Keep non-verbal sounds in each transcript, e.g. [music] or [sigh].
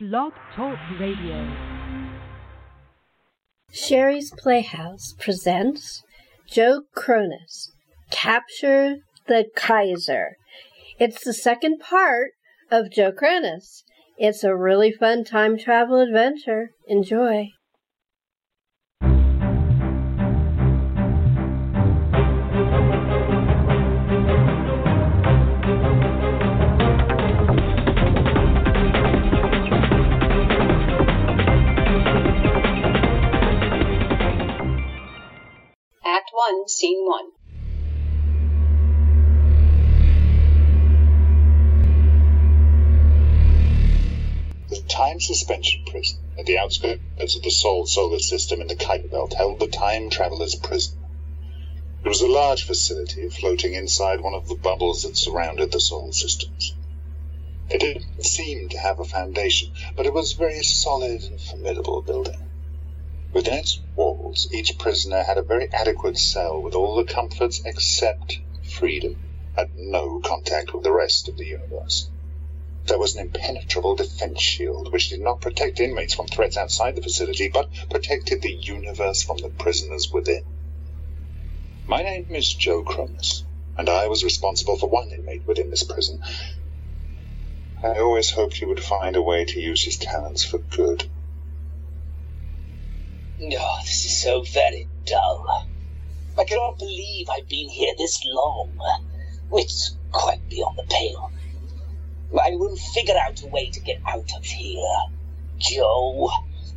Blog Talk Radio. Sherri's Playhouse presents Joe Kronus, Capture the Kaiser. It's the second part of Joe Kronus. It's a really fun time travel adventure. Enjoy. Scene 1. The time suspension prison at the outskirts of the Sol solar system in the Kuiper Belt held the time traveler's prison. It was a large facility floating inside one of the bubbles that surrounded the Sol systems. It didn't seem to have a foundation, but it was a very solid and formidable building. Within its walls, each prisoner had a very adequate cell with all the comforts except freedom and no contact with the rest of the universe. There was an impenetrable defense shield which did not protect inmates from threats outside the facility, but protected the universe from the prisoners within. My name is Joe Kronus, and I was responsible for one inmate within this prison. I always hoped he would find a way to use his talents for good. Oh, this is so very dull. I cannot believe I've been here this long. It's quite beyond the pale. I will figure out a way to get out of here. Joe,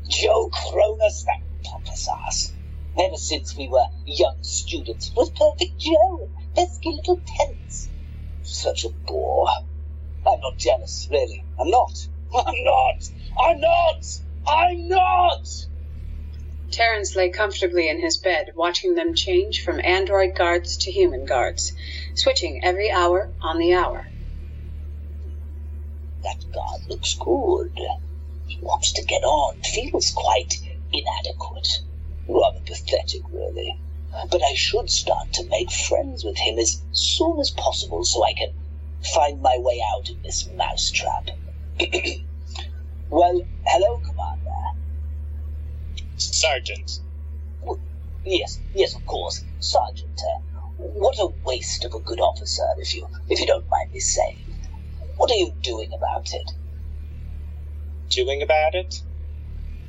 Joe Kronus, that pompous ass. Ever since we were young students, it was perfect Joe pesky little tents. Such a bore. I'm not jealous, really. I'm not. [laughs] I'm not. I'm not. I'm not. Terence lay comfortably in his bed, watching them change from android guards to human guards, switching every hour on the hour. That guard looks good. He wants to get on, feels quite inadequate. Rather pathetic, really. But I should start to make friends with him as soon as possible so I can find my way out of this mousetrap. [clears throat] well, hello, Commander. Sergeant. W- Yes, yes, of course, Sergeant. Uh, what a waste of a good officer, if you if you don't mind me saying. What are you doing about it? Doing about it?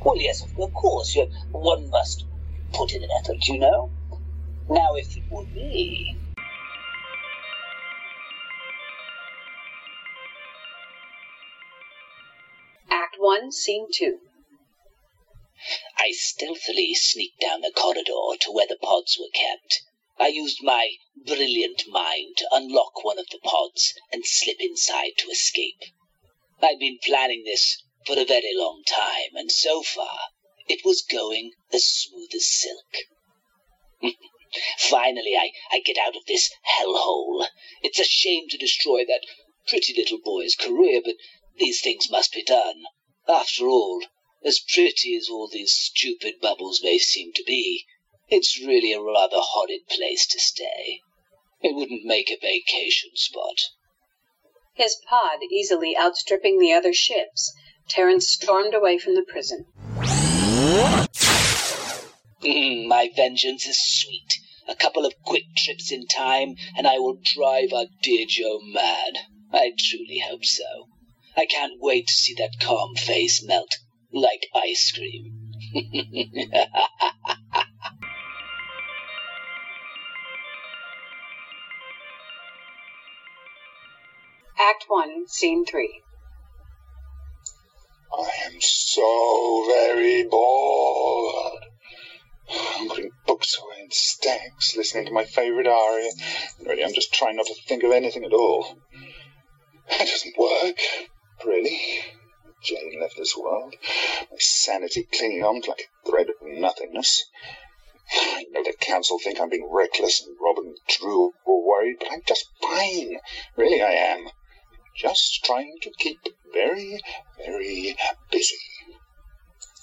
Well, yes, of of course. You, one must put in an effort, you know. Now, if it were me, Act 1, Scene 2. I stealthily sneaked down the corridor to where the pods were kept. I used my brilliant mind to unlock one of the pods and slip inside to escape. I'd been planning this for a very long time, and so far it was going as smooth as silk. [laughs] Finally, I, I get out of this hellhole. It's a shame to destroy that pretty little boy's career, but these things must be done. After all, as pretty as all these stupid bubbles may seem to be, it's really a rather horrid place to stay. It wouldn't make a vacation spot. His pod easily outstripping the other ships, Terence stormed away from the prison. Mm, my vengeance is sweet. A couple of quick trips in time, and I will drive our dear Joe mad. I truly hope so. I can't wait to see that calm face melt like ice cream. [laughs] Act 1, Scene 3. I am so very bored. I'm putting books away in stacks, listening to my favourite aria. Really, I'm just trying not to think of anything at all. It doesn't work, really. Jane left this world, my sanity clinging on like a thread of nothingness. I know the council think I'm being reckless and Rob and Drew are worried, but I'm just fine. Really, I am. Just trying to keep very, very busy.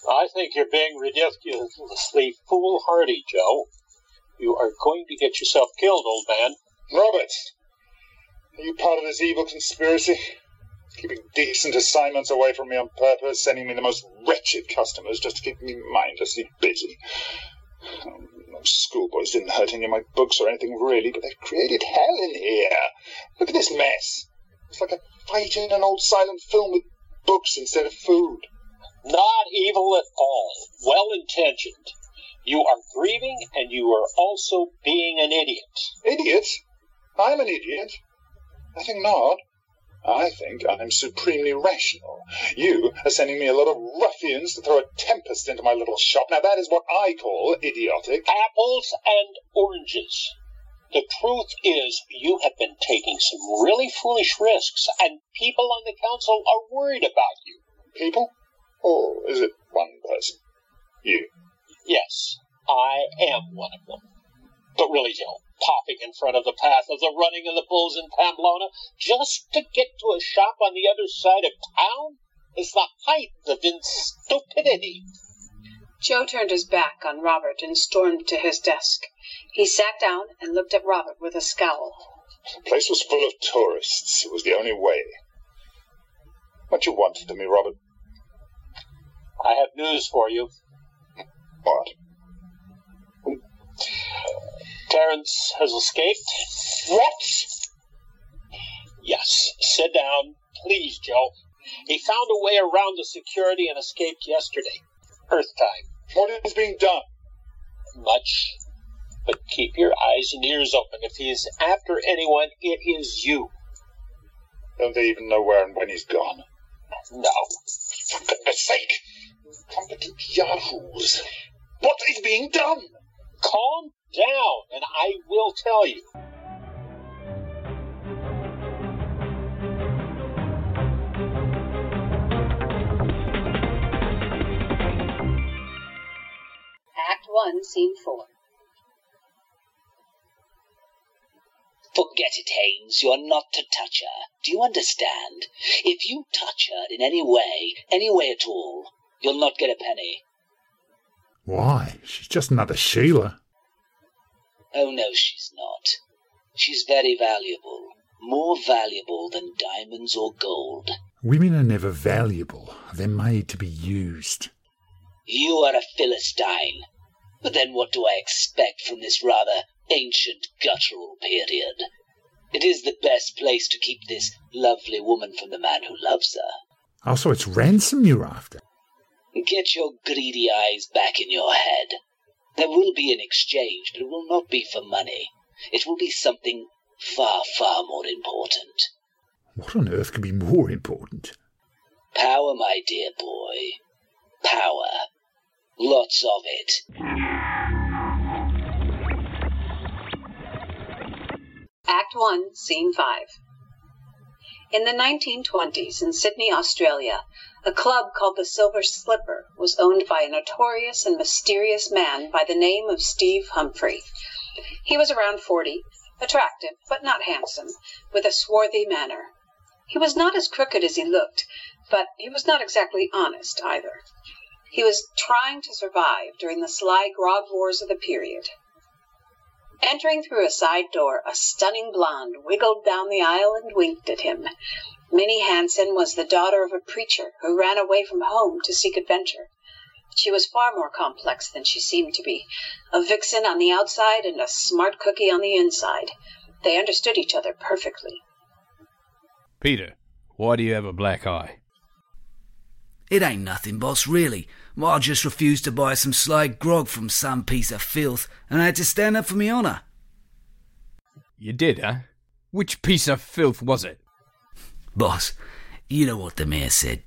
I think you're being ridiculously foolhardy, Joe. You are going to get yourself killed, old man. Robert, are you part of this evil conspiracy? Keeping decent assignments away from me on purpose, sending me the most wretched customers just to keep me mindlessly busy. Um, schoolboys didn't hurt any of my books or anything really, but they've created hell in here. Look at this mess. It's like a fight in an old silent film with books instead of food. Not evil at all. Well intentioned. You are grieving and you are also being an idiot. Idiot? I'm an idiot? I think not. I think I'm supremely rational. You are sending me a lot of ruffians to throw a tempest into my little shop. Now that is what I call idiotic. Apples and oranges. The truth is, you have been taking some really foolish risks, and people on the council are worried about you. People? Or is it one person? You. Yes, I am one of them. But really, Joe, popping in front of the path of the running of the bulls in Pamplona just to get to a shop on the other side of town is the height of in stupidity. Joe turned his back on Robert and stormed to his desk. He sat down and looked at Robert with a scowl. The place was full of tourists. It was the only way. What you wanted of me, Robert? I have news for you. What? Terence has escaped. What? Yes. Sit down, please, Joe. He found a way around the security and escaped yesterday. Earth time. What is being done? Much. But keep your eyes and ears open. If he is after anyone, it is you. Don't they even know where and when he's gone? No. For goodness sake! Competent yahoos! What is being done? Calm down, and I will tell you. Act 1, Scene 4. Forget it, Haynes. You are not to touch her. Do you understand? If you touch her in any way, any way at all, you'll not get a penny. Why? She's just another Sheila. Oh, no, she's not. She's very valuable. More valuable than diamonds or gold. Women are never valuable. They're made to be used. You are a Philistine. But then what do I expect from this rather ancient guttural period? It is the best place to keep this lovely woman from the man who loves her. Also, it's ransom you're after. Get your greedy eyes back in your head. There will be an exchange, but it will not be for money. It will be something far, far more important. What on earth could be more important? Power, my dear boy. Power. Lots of it. Act 1, Scene 5. In the 1920s, in Sydney, Australia, a club called the Silver Slipper was owned by a notorious and mysterious man by the name of Steve Humphrey. He was around 40, attractive but not handsome, with a swarthy manner. He was not as crooked as he looked, but he was not exactly honest either. He was trying to survive during the sly grog wars of the period. Entering through a side door, a stunning blonde wiggled down the aisle and winked at him. Minnie Hanson was the daughter of a preacher who ran away from home to seek adventure. She was far more complex than she seemed to be, a vixen on the outside and a smart cookie on the inside. They understood each other perfectly. Peter, why do you have a black eye? It ain't nothing, boss, really. I just refused to buy some sly grog from some piece of filth, and I had to stand up for me honour. You did, eh? Which piece of filth was it? Boss, you know what the mayor said.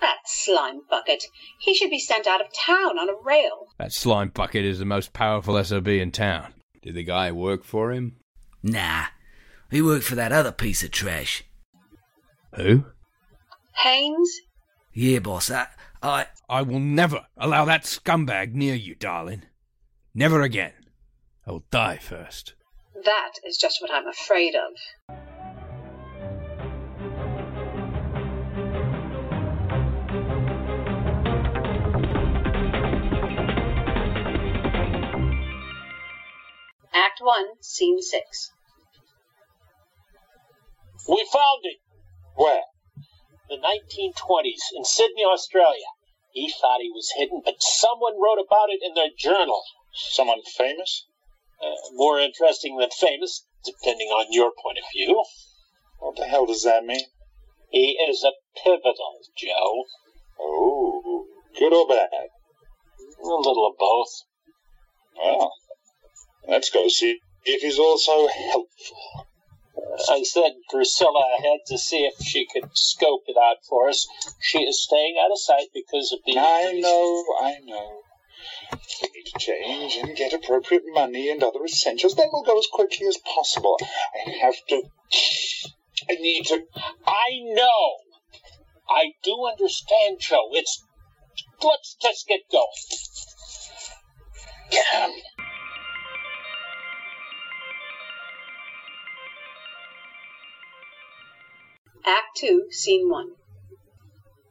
That slime bucket. He should be sent out of town on a rail. That slime bucket is the most powerful SOB in town. Did the guy work for him? Nah, he worked for that other piece of trash. Who? Haynes? Yeah, boss, I, I... I will never allow that scumbag near you, darling. Never again. I'll die first. That is just what I'm afraid of. Act 1, Scene 6. We found him. Where? The 1920s in Sydney, Australia. He thought he was hidden, but someone wrote about it in their journal. Someone famous? Uh, more interesting than famous, depending on your point of view. What the hell does that mean? He is a pivotal, Joe. Oh, good or bad? A little of both. Well, let's go see if he's also helpful. I sent Drusilla ahead to see if she could scope it out for us. She is staying out of sight because of the. I know, I know. We need to change and get appropriate money and other essentials. Then we'll go as quickly as possible. I have to. I need to. I know. I do understand, Joe. It's. Let's just get going. Damn. Act 2, Scene 1.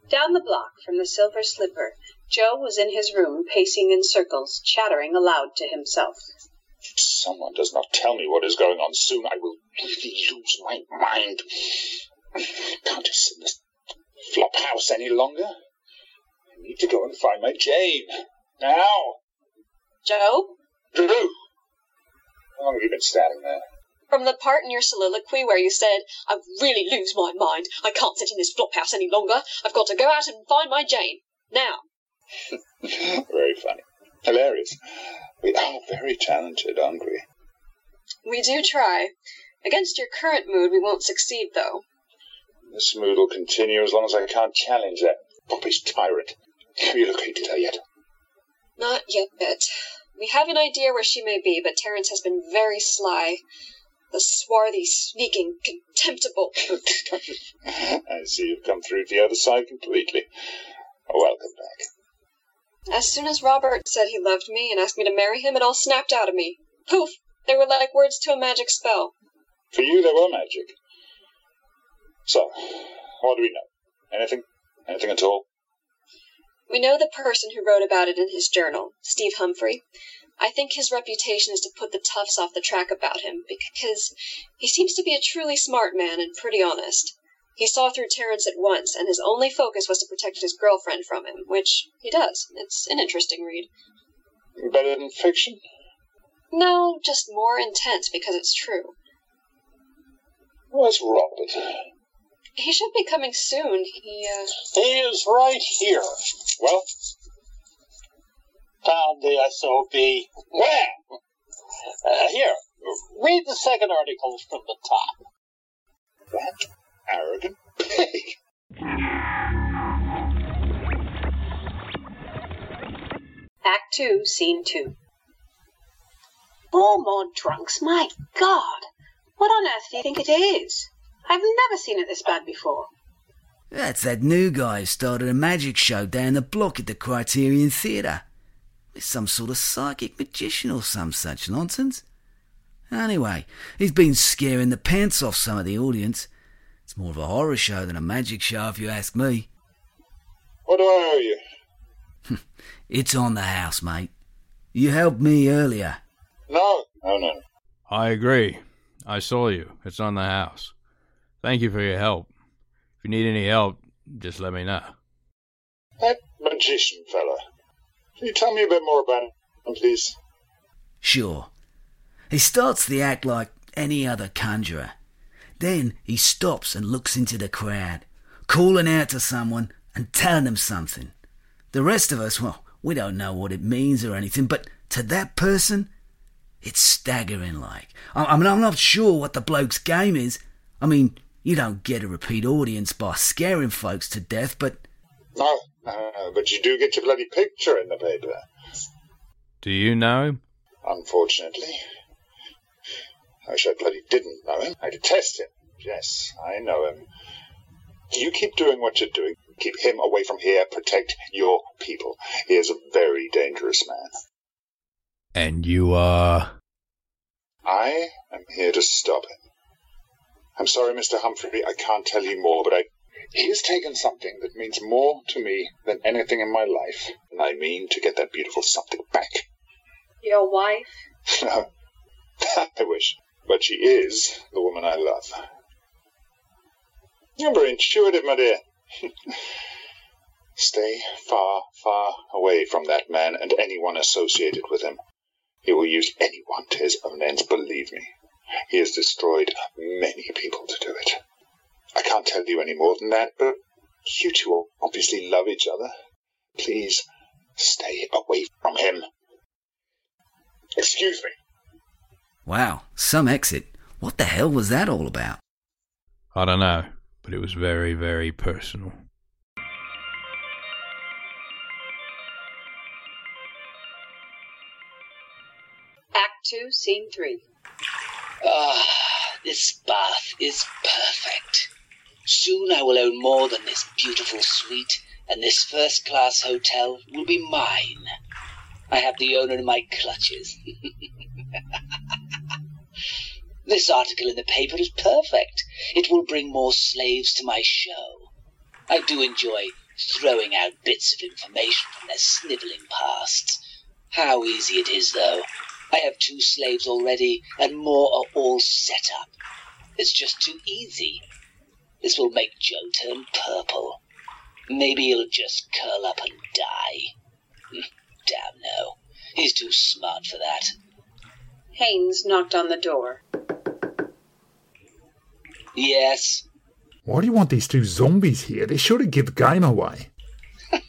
Down the block from the Silver Slipper, Joe was in his room, pacing in circles, chattering aloud to himself. If someone does not tell me what is going on soon, I will really lose my mind. I can't just sit in this flop house any longer. I need to go and find my Jane. Now! Joe? Drew! How long have you been standing there? From the part in your soliloquy where you said, I really lose my mind. I can't sit in this flop house any longer. I've got to go out and find my Jane. Now. [laughs] very funny. Hilarious. We are very talented, aren't we? We do try. Against your current mood, we won't succeed, though. This mood will continue as long as I can't challenge that popish tyrant. Have you located her yet? Not yet. But we have an idea where she may be, but Terence has been very sly. The swarthy, sneaking, contemptible. [laughs] I see you've come through to the other side completely. Welcome back. As soon as Robert said he loved me and asked me to marry him, it all snapped out of me. Poof! They were like words to a magic spell. For you, they were magic. So, what do we know? Anything? Anything at all? We know the person who wrote about it in his journal, Steve Humphrey. I think his reputation is to put the toughs off the track about him, because he seems to be a truly smart man and pretty honest. He saw through Terence at once, and his only focus was to protect his girlfriend from him, which he does. It's an interesting read. Better than fiction? No, just more intense because it's true. Where's Robert? He should be coming soon. He, uh. He is right here. Well? Found the SOB. Where? Uh, here. Read the second article from the top. That arrogant pig. Act 2, Scene 2. Four more drunks? My God! What on earth do you think it is? I've never seen it this bad before. That's that new guy who started a magic show down the block at the Criterion Theatre. He's some sort of psychic magician or some such nonsense. Anyway, he's been scaring the pants off some of the audience. It's more of a horror show than a magic show, if you ask me. What do I owe you? [laughs] it's on the house, mate. You helped me earlier. No, no, no. I agree. I saw you. It's on the house. Thank you for your help. If you need any help, just let me know. That magician fella. Can you tell me a bit more about him, please? Sure. He starts the act like any other conjurer. Then he stops and looks into the crowd, calling out to someone and telling them something. The rest of us, well, we don't know what it means or anything, but to that person, it's staggering like. I, I mean, I'm not sure what the bloke's game is. I mean, you don't get a repeat audience by scaring folks to death, but. No, no, but you do get your bloody picture in the paper. Do you know him? Unfortunately. I wish I bloody didn't know him. I detest him. Yes, I know him. You keep doing what you're doing. Keep him away from here. Protect your people. He is a very dangerous man. And you are. I am here to stop him. I'm sorry, Mr. Humphrey, I can't tell you more, but I. He has taken something that means more to me than anything in my life, and I mean to get that beautiful something back. Your wife? No, [laughs] I wish. But she is the woman I love. You're very intuitive, my dear. [laughs] Stay far, far away from that man and anyone associated with him. He will use anyone to his own ends, believe me. He has destroyed many people to do it. I can't tell you any more than that, but you two obviously love each other. Please stay away from him. Excuse me. Wow, some exit. What the hell was that all about? I don't know, but it was very, very personal. Act 2, Scene 3. Ah, this bath is perfect. Soon I will own more than this beautiful suite, and this first class hotel will be mine. I have the owner in my clutches. [laughs] this article in the paper is perfect. It will bring more slaves to my show. I do enjoy throwing out bits of information from their sniveling pasts. How easy it is, though. I have two slaves already, and more are all set up. It's just too easy. This will make Joe turn purple. Maybe he'll just curl up and die. Hmm, damn no. He's too smart for that. Haynes knocked on the door. Yes. Why do you want these two zombies here? They sure to give game away. [laughs] They're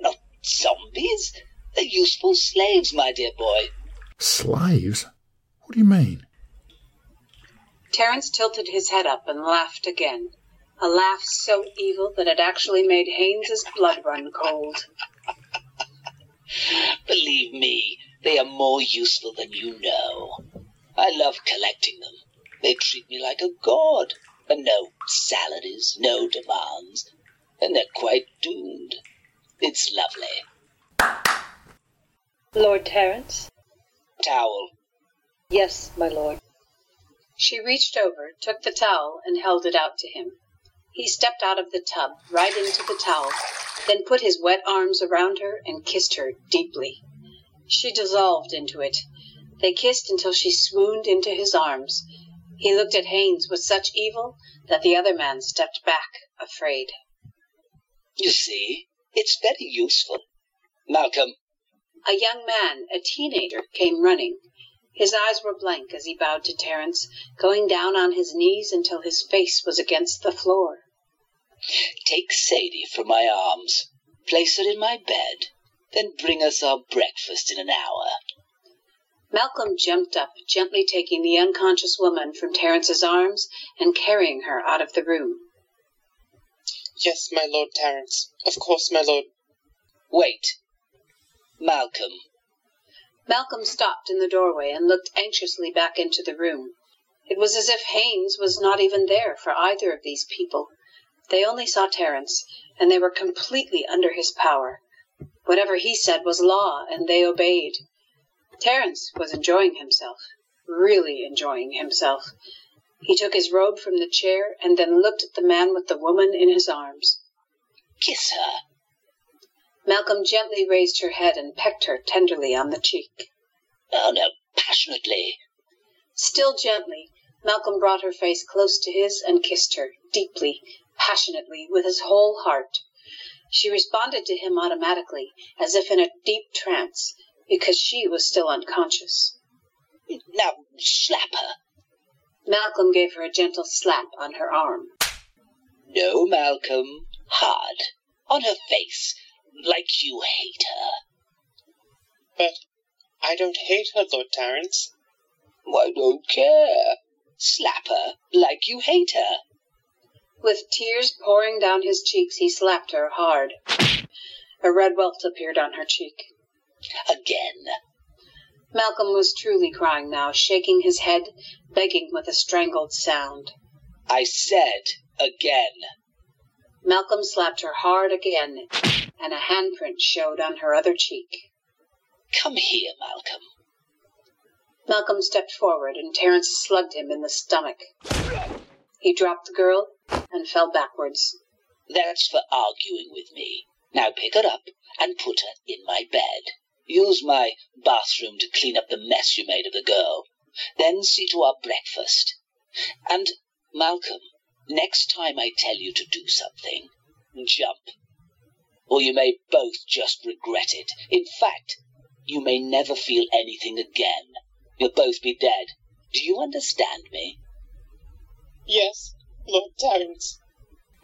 not zombies. They're useful slaves, my dear boy. Slaves? What do you mean? Terence tilted his head up and laughed again. A laugh so evil that it actually made Haynes's blood run cold. Believe me, they are more useful than you know. I love collecting them. They treat me like a god. And no salaries, no demands. And they're quite doomed. It's lovely. Lord Terence? Towel. Yes, my lord. She reached over, took the towel, and held it out to him. He stepped out of the tub, right into the towel, then put his wet arms around her and kissed her deeply. She dissolved into it. They kissed until she swooned into his arms. He looked at Haynes with such evil that the other man stepped back, afraid. You see, it's very useful. Malcolm. A young man, a teenager, came running. His eyes were blank as he bowed to Terence, going down on his knees until his face was against the floor. Take Sadie from my arms, place her in my bed, then bring us our breakfast in an hour. Malcolm jumped up, gently taking the unconscious woman from Terence's arms and carrying her out of the room. Yes, my lord Terence. Of course, my lord. Wait. Malcolm. Malcolm stopped in the doorway and looked anxiously back into the room. It was as if Haynes was not even there for either of these people. They only saw Terence, and they were completely under his power. Whatever he said was law, and they obeyed. Terence was enjoying himself, really enjoying himself. He took his robe from the chair and then looked at the man with the woman in his arms. Kiss her. Malcolm gently raised her head and pecked her tenderly on the cheek. Oh, no, passionately. Still gently, Malcolm brought her face close to his and kissed her, deeply, passionately, with his whole heart. She responded to him automatically, as if in a deep trance, because she was still unconscious. Now slap her. Malcolm gave her a gentle slap on her arm. No, Malcolm. Hard. On her face. Like you hate her. But I don't hate her, Lord Terence. I don't care. Slap her like you hate her. With tears pouring down his cheeks, he slapped her hard. A red welt appeared on her cheek. Again. Malcolm was truly crying now, shaking his head, begging with a strangled sound. I said again. Malcolm slapped her hard again, and a handprint showed on her other cheek. Come here, Malcolm. Malcolm stepped forward, and Terence slugged him in the stomach. He dropped the girl and fell backwards. That's for arguing with me. Now pick her up and put her in my bed. Use my bathroom to clean up the mess you made of the girl. Then see to our breakfast. And, Malcolm, Next time I tell you to do something, jump. Or you may both just regret it. In fact, you may never feel anything again. You'll both be dead. Do you understand me? Yes, Lord Terence.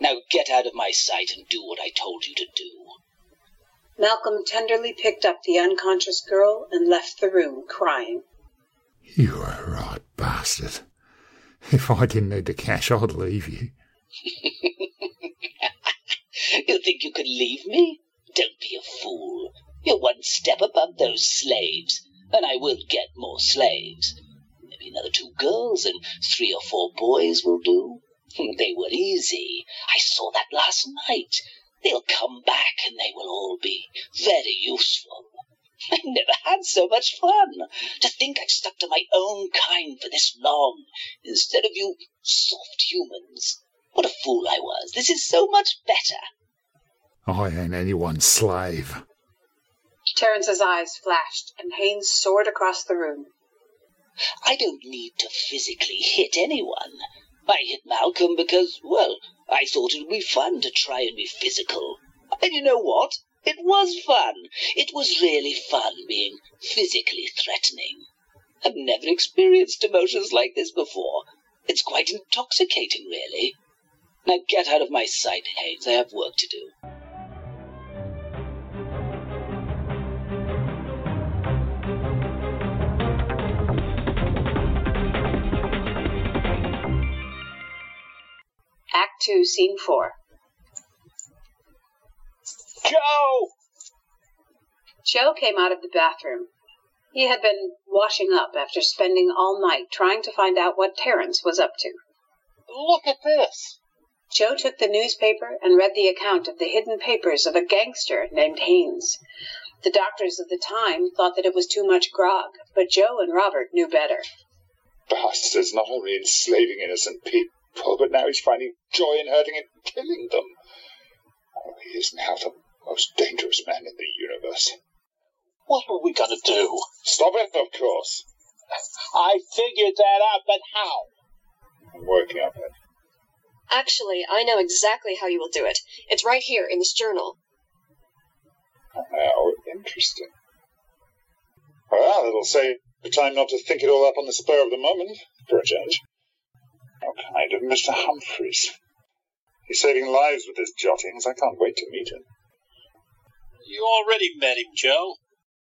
Now get out of my sight and do what I told you to do. Malcolm tenderly picked up the unconscious girl and left the room crying. You are a right bastard. [laughs] If I didn't need the cash, I'd leave you. [laughs] you think you can leave me? Don't be a fool. You're one step above those slaves, and I will get more slaves. Maybe another two girls and three or four boys will do. [laughs] They were easy. I saw that last night. They'll come back and they will all be very useful. [laughs] I never had so much fun. To think I've stuck to my own kind for this long, instead of you soft humans. What a fool I was. This is so much better. I ain't anyone's slave. Terence's eyes flashed, and Haynes soared across the room. I don't need to physically hit anyone. I hit Malcolm because, well, I thought it would be fun to try and be physical. And you know what? It was fun. It was really fun being physically threatening. I've never experienced emotions like this before. It's quite intoxicating, really. Now get out of my sight, Haynes. I have work to do. Act 2, Scene 4. Joe! Joe came out of the bathroom. He had been washing up after spending all night trying to find out what Terence was up to. Look at this. Joe took the newspaper and read the account of the hidden papers of a gangster named Haynes. The doctors of the time thought that it was too much grog, but Joe and Robert knew better. Bastard's not only enslaving innocent people, but now he's finding joy in hurting and killing them. Oh, he is now the most dangerous man in the universe. What are we going to do? Stop it, of course. I figured that out, but how? I'm working on it. Actually, I know exactly how you will do it. It's right here in this journal. How interesting. Well, it'll save the time not to think it all up on the spur of the moment, for a change. How kind of Mr. Humphreys. He's saving lives with his jottings. I can't wait to meet him. You already met him, Joe.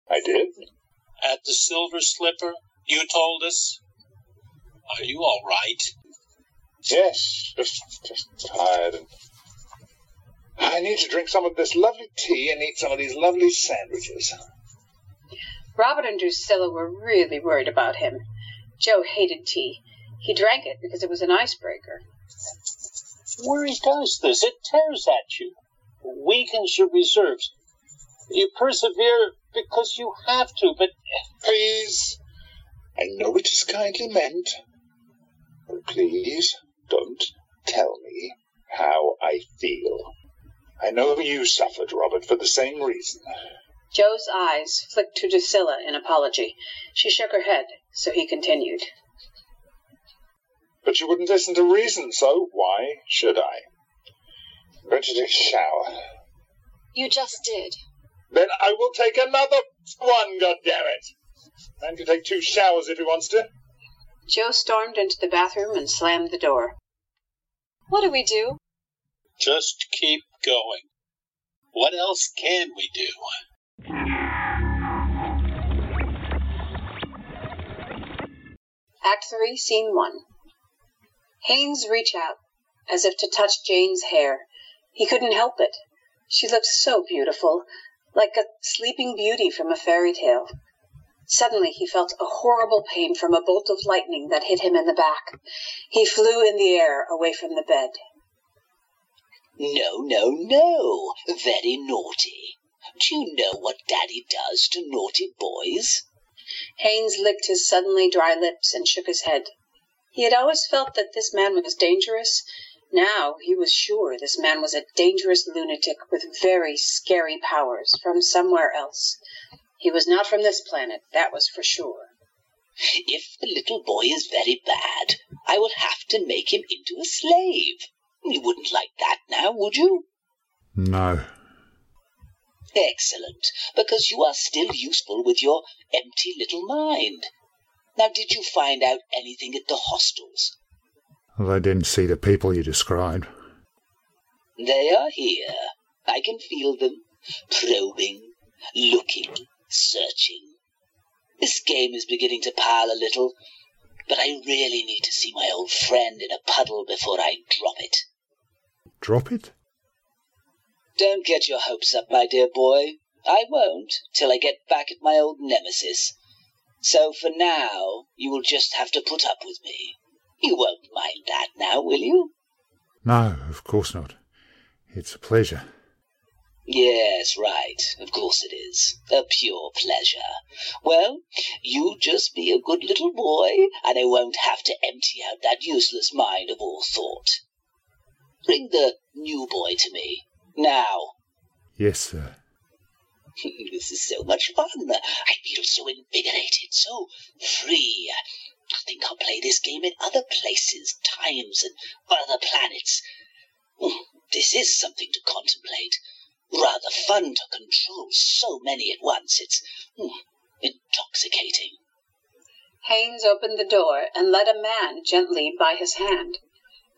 I did? At the Silver Slipper, you told us. Are you all right? Yes, just, just tired and. I need to drink some of this lovely tea and eat some of these lovely sandwiches. Robert and Drusilla were really worried about him. Joe hated tea. He drank it because it was an icebreaker. Worry does this. It tears at you, weakens your reserves. You persevere because you have to, but. Please, I know it is kindly meant, but please don't tell me how I feel. I know you suffered, Robert, for the same reason. Joe's eyes flicked to Drusilla in apology. She shook her head, so he continued. But you wouldn't listen to reason, so why should I? I'm going to take shower. You just did. Then I will take another one, goddammit! Man can take two showers if he wants to. Joe stormed into the bathroom and slammed the door. What do we do? Just keep going. What else can we do? Act 3, Scene 1. Haynes reached out, as if to touch Jane's hair. He couldn't help it. She looked so beautiful, like a sleeping beauty from a fairy tale. Suddenly he felt a horrible pain from a bolt of lightning that hit him in the back. He flew in the air away from the bed. No, no, no. Very naughty. Do you know what Daddy does to naughty boys? Haynes licked his suddenly dry lips and shook his head. He had always felt that this man was dangerous. Now he was sure this man was a dangerous lunatic with very scary powers from somewhere else. He was not from this planet, that was for sure. If the little boy is very bad, I will have to make him into a slave. You wouldn't like that now, would you? No. Excellent, because you are still useful with your empty little mind. Now, did you find out anything at the hostels? They didn't see the people you described. They are here. I can feel them, probing, looking, searching. This game is beginning to pile a little, but I really need to see my old friend in a puddle before I drop it. Drop it? Don't get your hopes up, my dear boy. I won't till I get back at my old nemesis. So for now, you will just have to put up with me. You won't mind that now, will you? No, of course not. It's a pleasure. Yes, right. Of course it is. A pure pleasure. Well, you just be a good little boy, and I won't have to empty out that useless mind of all thought. Bring the new boy to me. Now. Yes, sir. [laughs] this is so much fun. I feel so invigorated, so free. I think I'll play this game in other places, times, and other planets. Hmm, this is something to contemplate. Rather fun to control so many at once. It's hmm, intoxicating. Haynes opened the door and led a man gently by his hand.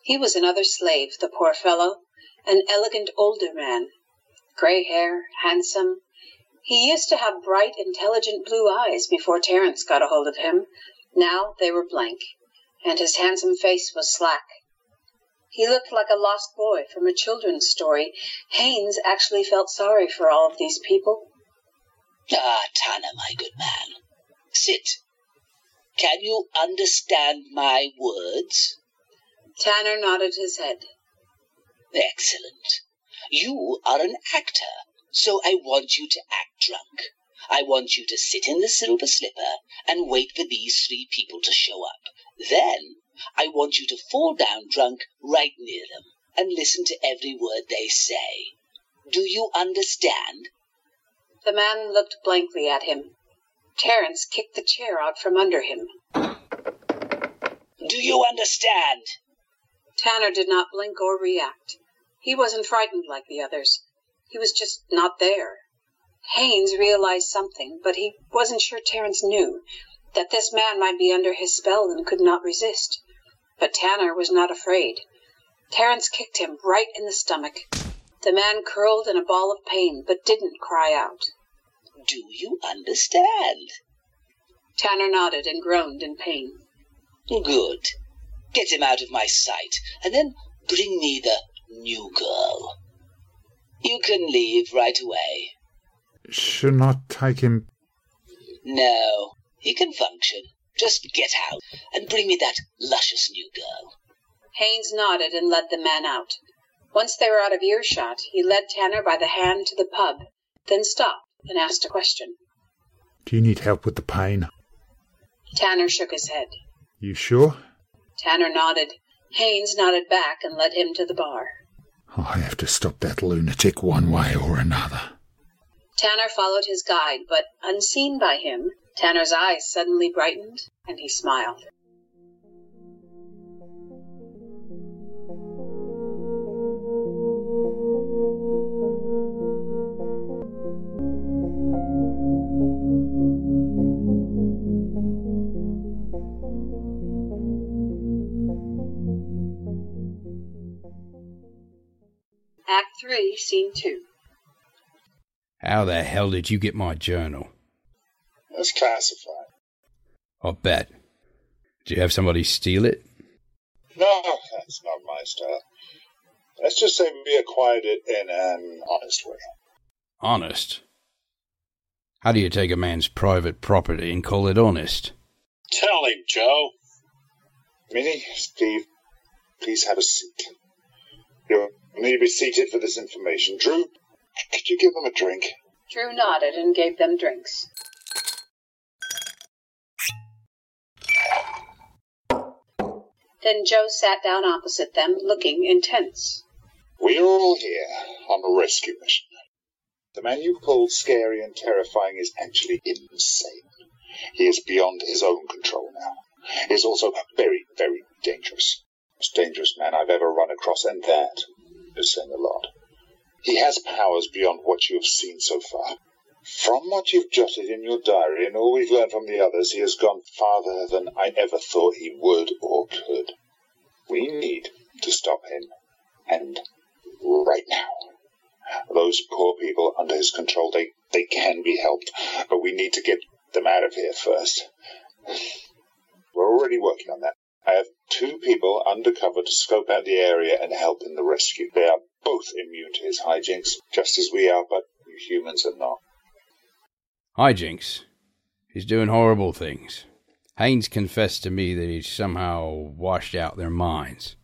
He was another slave, the poor fellow, an elegant older man, gray hair, handsome. He used to have bright, intelligent blue eyes before Terence got a hold of him. Now they were blank, and his handsome face was slack. He looked like a lost boy from a children's story. Haynes actually felt sorry for all of these people. Ah, Tanner, my good man. Sit. Can you understand my words? Tanner nodded his head. Excellent. You are an actor, so I want you to act drunk. I want you to sit in the silver slipper and wait for these three people to show up. Then I want you to fall down drunk right near them and listen to every word they say. Do you understand? The man looked blankly at him. Terence kicked the chair out from under him. Do you understand? Tanner did not blink or react. He wasn't frightened like the others. He was just not there. Haynes realized something, but he wasn't sure Terence knew that this man might be under his spell and could not resist. But Tanner was not afraid. Terence kicked him right in the stomach. The man curled in a ball of pain, but didn't cry out. Do you understand? Tanner nodded and groaned in pain. Good. Get him out of my sight, and then bring me the new girl. You can leave right away. Should not take him. No, he can function. Just get out and bring me that luscious new girl. Haynes nodded and led the man out. Once they were out of earshot, he led Tanner by the hand to the pub, then stopped and asked a question. Do you need help with the pain? Tanner shook his head. You sure? Tanner nodded. Haynes nodded back and led him to the bar. I have to stop that lunatic one way or another. Tanner followed his guide, but unseen by him, Tanner's eyes suddenly brightened and he smiled. Act 3, Scene 2. How the hell did you get my journal? It's classified. I'll bet. Did you have somebody steal it? No, that's not my style. Let's just say we acquired it in an honest way. Honest? How do you take a man's private property and call it honest? Tell him, Joe. Minnie, Steve, please have a seat. You'll need to be seated for this information. Drew, could you give them a drink? Drew nodded and gave them drinks. Then Joe sat down opposite them, looking intense. We're all here on a rescue mission. The man you called scary and terrifying is actually insane. He is beyond his own control now. He is also very, very dangerous. Most dangerous man I've ever run across, and that is saying a lot. He has powers beyond what you have seen so far. From what you've jotted in your diary and all we've learned from the others, he has gone farther than I ever thought he would or could. We need to stop him, and right now. Those poor people under his control, they, they can be helped, but we need to get them out of here first. We're already working on that. I have two people undercover to scope out the area and help in the rescue. They are both immune to his hijinks, just as we are, but you humans are not. Hijinks. He's doing horrible things. Haynes confessed to me that he's somehow washed out their minds,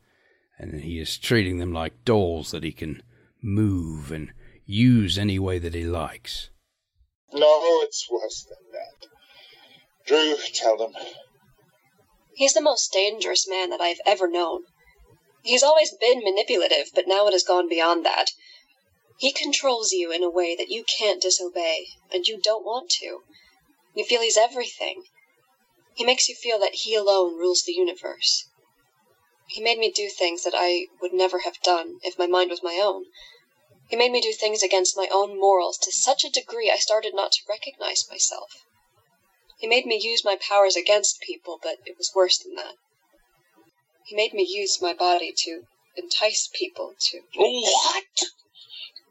and that he is treating them like dolls that he can move and use any way that he likes. No, it's worse than that. Drew, tell them. He's the most dangerous man that I've ever known. He's always been manipulative, but now it has gone beyond that. He controls you in a way that you can't disobey, and you don't want to. You feel he's everything. He makes you feel that he alone rules the universe. He made me do things that I would never have done if my mind was my own. He made me do things against my own morals to such a degree I started not to recognize myself. He made me use my powers against people, but it was worse than that. He made me use my body to entice people to. Oh, what?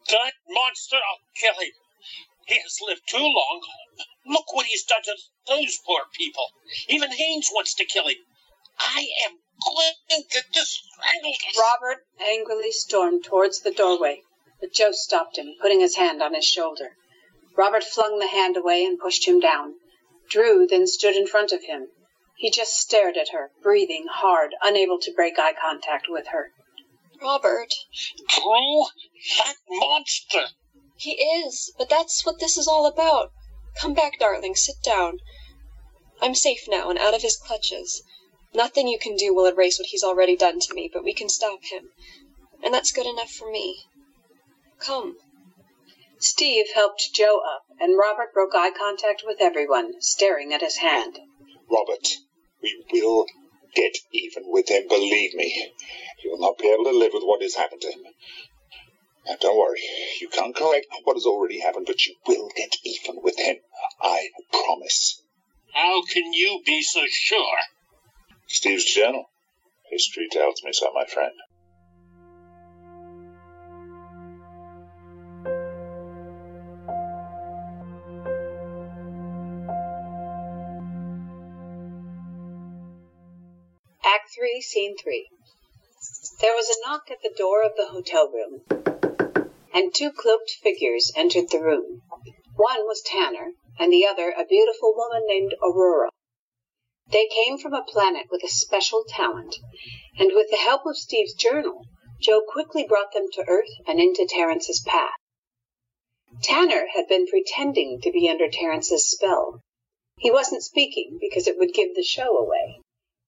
That monster! I'll kill him. He has lived too long. Look what he's done to those poor people. Even Haynes wants to kill him. I am going to strangle him. Robert angrily stormed towards the doorway, but Joe stopped him, putting his hand on his shoulder. Robert flung the hand away and pushed him down. Drew then stood in front of him. He just stared at her, breathing hard, unable to break eye contact with her. Robert. Drew, that monster. He is, but that's what this is all about. Come back, darling, sit down. I'm safe now and out of his clutches. Nothing you can do will erase what he's already done to me, but we can stop him. And that's good enough for me. Come. Steve helped Joe up, and Robert broke eye contact with everyone, staring at his hand. Robert, we will get even with him, believe me. You will not be able to live with what has happened to him. Now, don't worry. You can't correct what has already happened, but you will get even with him. I promise. How can you be so sure? Steve's journal. History tells me so, my friend. Act 3, Scene 3. There was a knock at the door of the hotel room, and two cloaked figures entered the room. One was Tanner, and the other a beautiful woman named Aurora. They came from a planet with a special talent, and with the help of Steve's journal, Joe quickly brought them to Earth and into Terrence's path. Tanner had been pretending to be under Terrence's spell. He wasn't speaking because it would give the show away.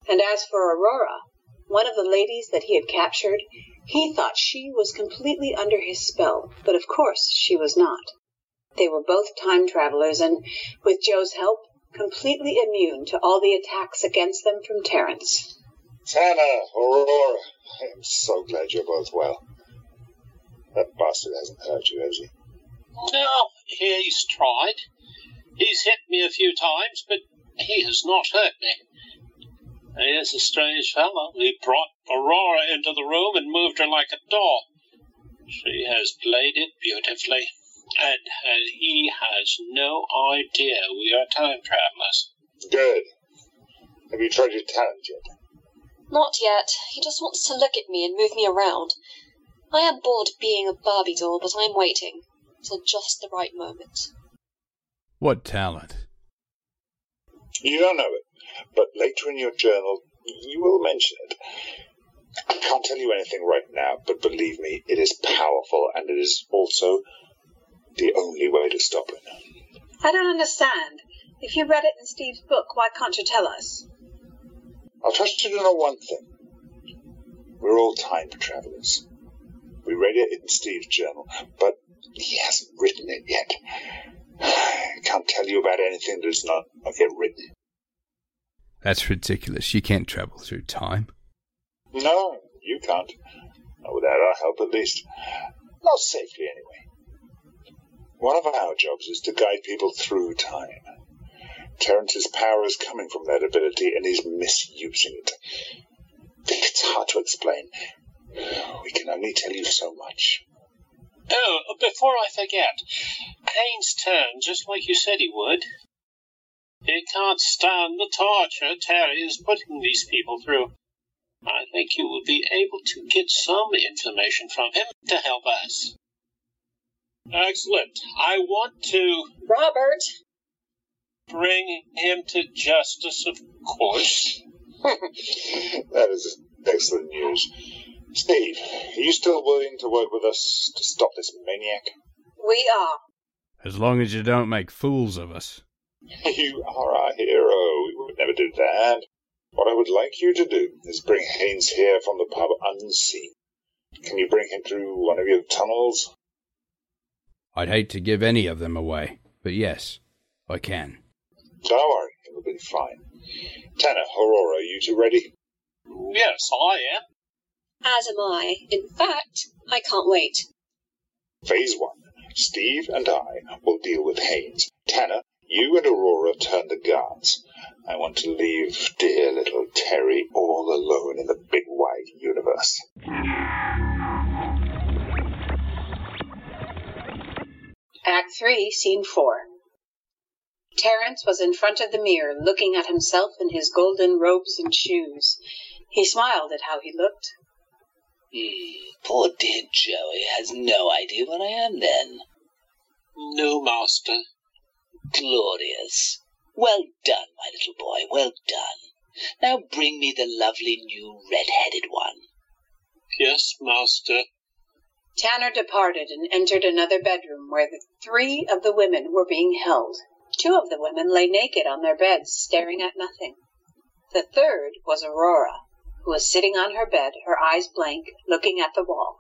And as for Aurora, one of the ladies that he had captured, he thought she was completely under his spell, but of course she was not. They were both time travelers and, with Joe's help, completely immune to all the attacks against them from Terrence. Tanner, Aurora, I am so glad you're both well. That bastard hasn't hurt you, has he? No, he's tried. He's hit me a few times, but he has not hurt me. He is a strange fellow. He brought Aurora into the room and moved her like a doll. She has played it beautifully, and, and he has no idea we are time travelers. Good. Have you tried your talent yet? Not yet. He just wants to look at me and move me around. I am bored being a Barbie doll, but I'm waiting till just the right moment. What talent? You don't know it, but later in your journal you will mention it. I can't tell you anything right now, but believe me, it is powerful and it is also the only way to stop it. I don't understand. If you read it in Steve's book, why can't you tell us? I'll trust you to know one thing. We're all time travelers. We read it in Steve's journal, but he hasn't written it yet. [sighs] I can't tell you about anything that's does not yet written. That's ridiculous. You can't travel through time. No, you can't. Not without our help, at least. Not safely, anyway. One of our jobs is to guide people through time. Terrence's power is coming from that ability, and he's misusing it. It's hard to explain. We can only tell you so much. Oh, before I forget, Haynes turned just like you said he would. He can't stand the torture Terry is putting these people through. I think you will be able to get some information from him to help us. Excellent. I want to. Robert! Bring him to justice, of course. [laughs] that is excellent news. Steve, are you still willing to work with us to stop this maniac? We are. As long as you don't make fools of us. You are our hero. We would never do that. What I would like you to do is bring Haynes here from the pub unseen. Can you bring him through one of your tunnels? I'd hate to give any of them away, but yes, I can. Don't worry, it'll be fine. Tanner, Aurora, are you two ready? Yes, I am. As am I. In fact, I can't wait. Phase one. Steve and I will deal with Haynes. Tanner, you and Aurora turn the guards. I want to leave dear little Terry all alone in the big wide universe. Act 3, Scene 4. Terrence was in front of the mirror looking at himself in his golden robes and shoes. He smiled at how he looked. Hmm, poor dear Joey has no idea what I am then. No, master. Glorious. Well done, my little boy, well done. Now bring me the lovely new red-headed one. Yes, master. Tanner departed and entered another bedroom where the three of the women were being held. Two of the women lay naked on their beds, staring at nothing. The third was Aurora, who was sitting on her bed, her eyes blank, looking at the wall.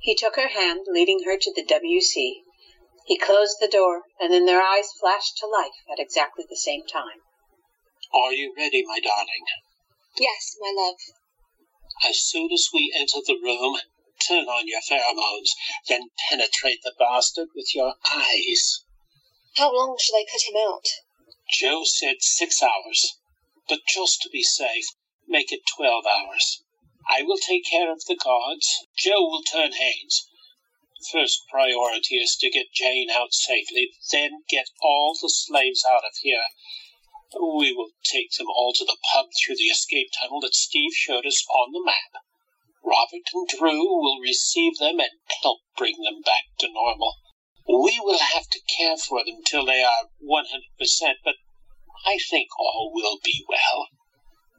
He took her hand, leading her to the WC. He closed the door, and then their eyes flashed to life at exactly the same time. Are you ready, my darling? Yes, my love. As soon as we enter the room, turn on your pheromones, then penetrate the bastard with your eyes. How long shall I put him out? Joe said six hours, but just to be safe, make it twelve hours. I will take care of the guards. Joe will turn Haynes. First priority is to get Jane out safely, then get all the slaves out of here. We will take them all to the pub through the escape tunnel that Steve showed us on the map. Robert and Drew will receive them and help bring them back to normal. We will have to care for them till they are 100%, but I think all will be well.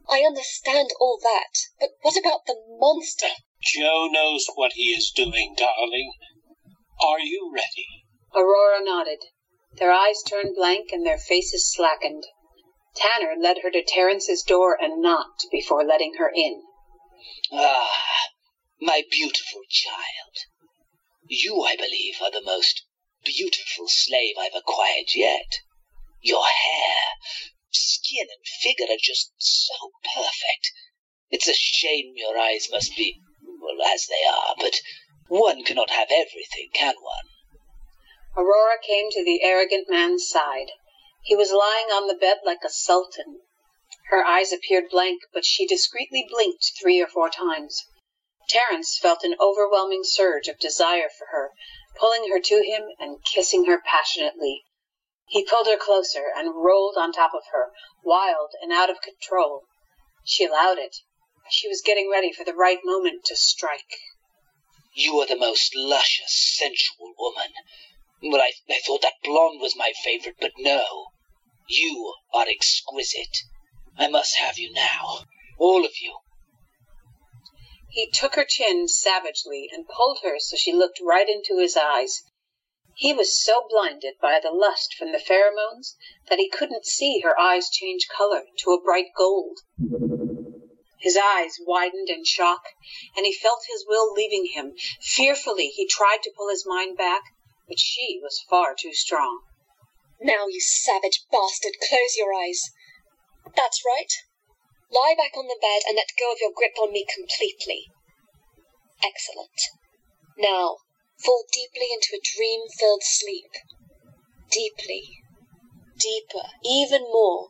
I understand all that, but what about the monster? Joe knows what he is doing, darling. Are you ready? Aurora nodded. Their eyes turned blank and their faces slackened. Tanner led her to Terrence's door and knocked before letting her in. Ah, my beautiful child. You, I believe, are the most beautiful slave I've acquired yet. Your hair, skin, and figure are just so perfect. It's a shame your eyes must be, as they are, but one cannot have everything, can one? Aurora came to the arrogant man's side. He was lying on the bed like a sultan. Her eyes appeared blank, but she discreetly blinked three or four times. Terrence felt an overwhelming surge of desire for her, pulling her to him and kissing her passionately. He pulled her closer and rolled on top of her, wild and out of control. She allowed it. She was getting ready for the right moment to strike. You are the most luscious, sensual woman. Well, I, I thought that blonde was my favorite, but no. You are exquisite. I must have you now. All of you. He took her chin savagely and pulled her so she looked right into his eyes. He was so blinded by the lust from the pheromones that he couldn't see her eyes change color to a bright gold. His eyes widened in shock, and he felt his will leaving him. Fearfully, he tried to pull his mind back, but she was far too strong. Now, you savage bastard, close your eyes. That's right. Lie back on the bed and let go of your grip on me completely. Excellent. Now, fall deeply into a dream filled sleep. Deeply. Deeper. Even more.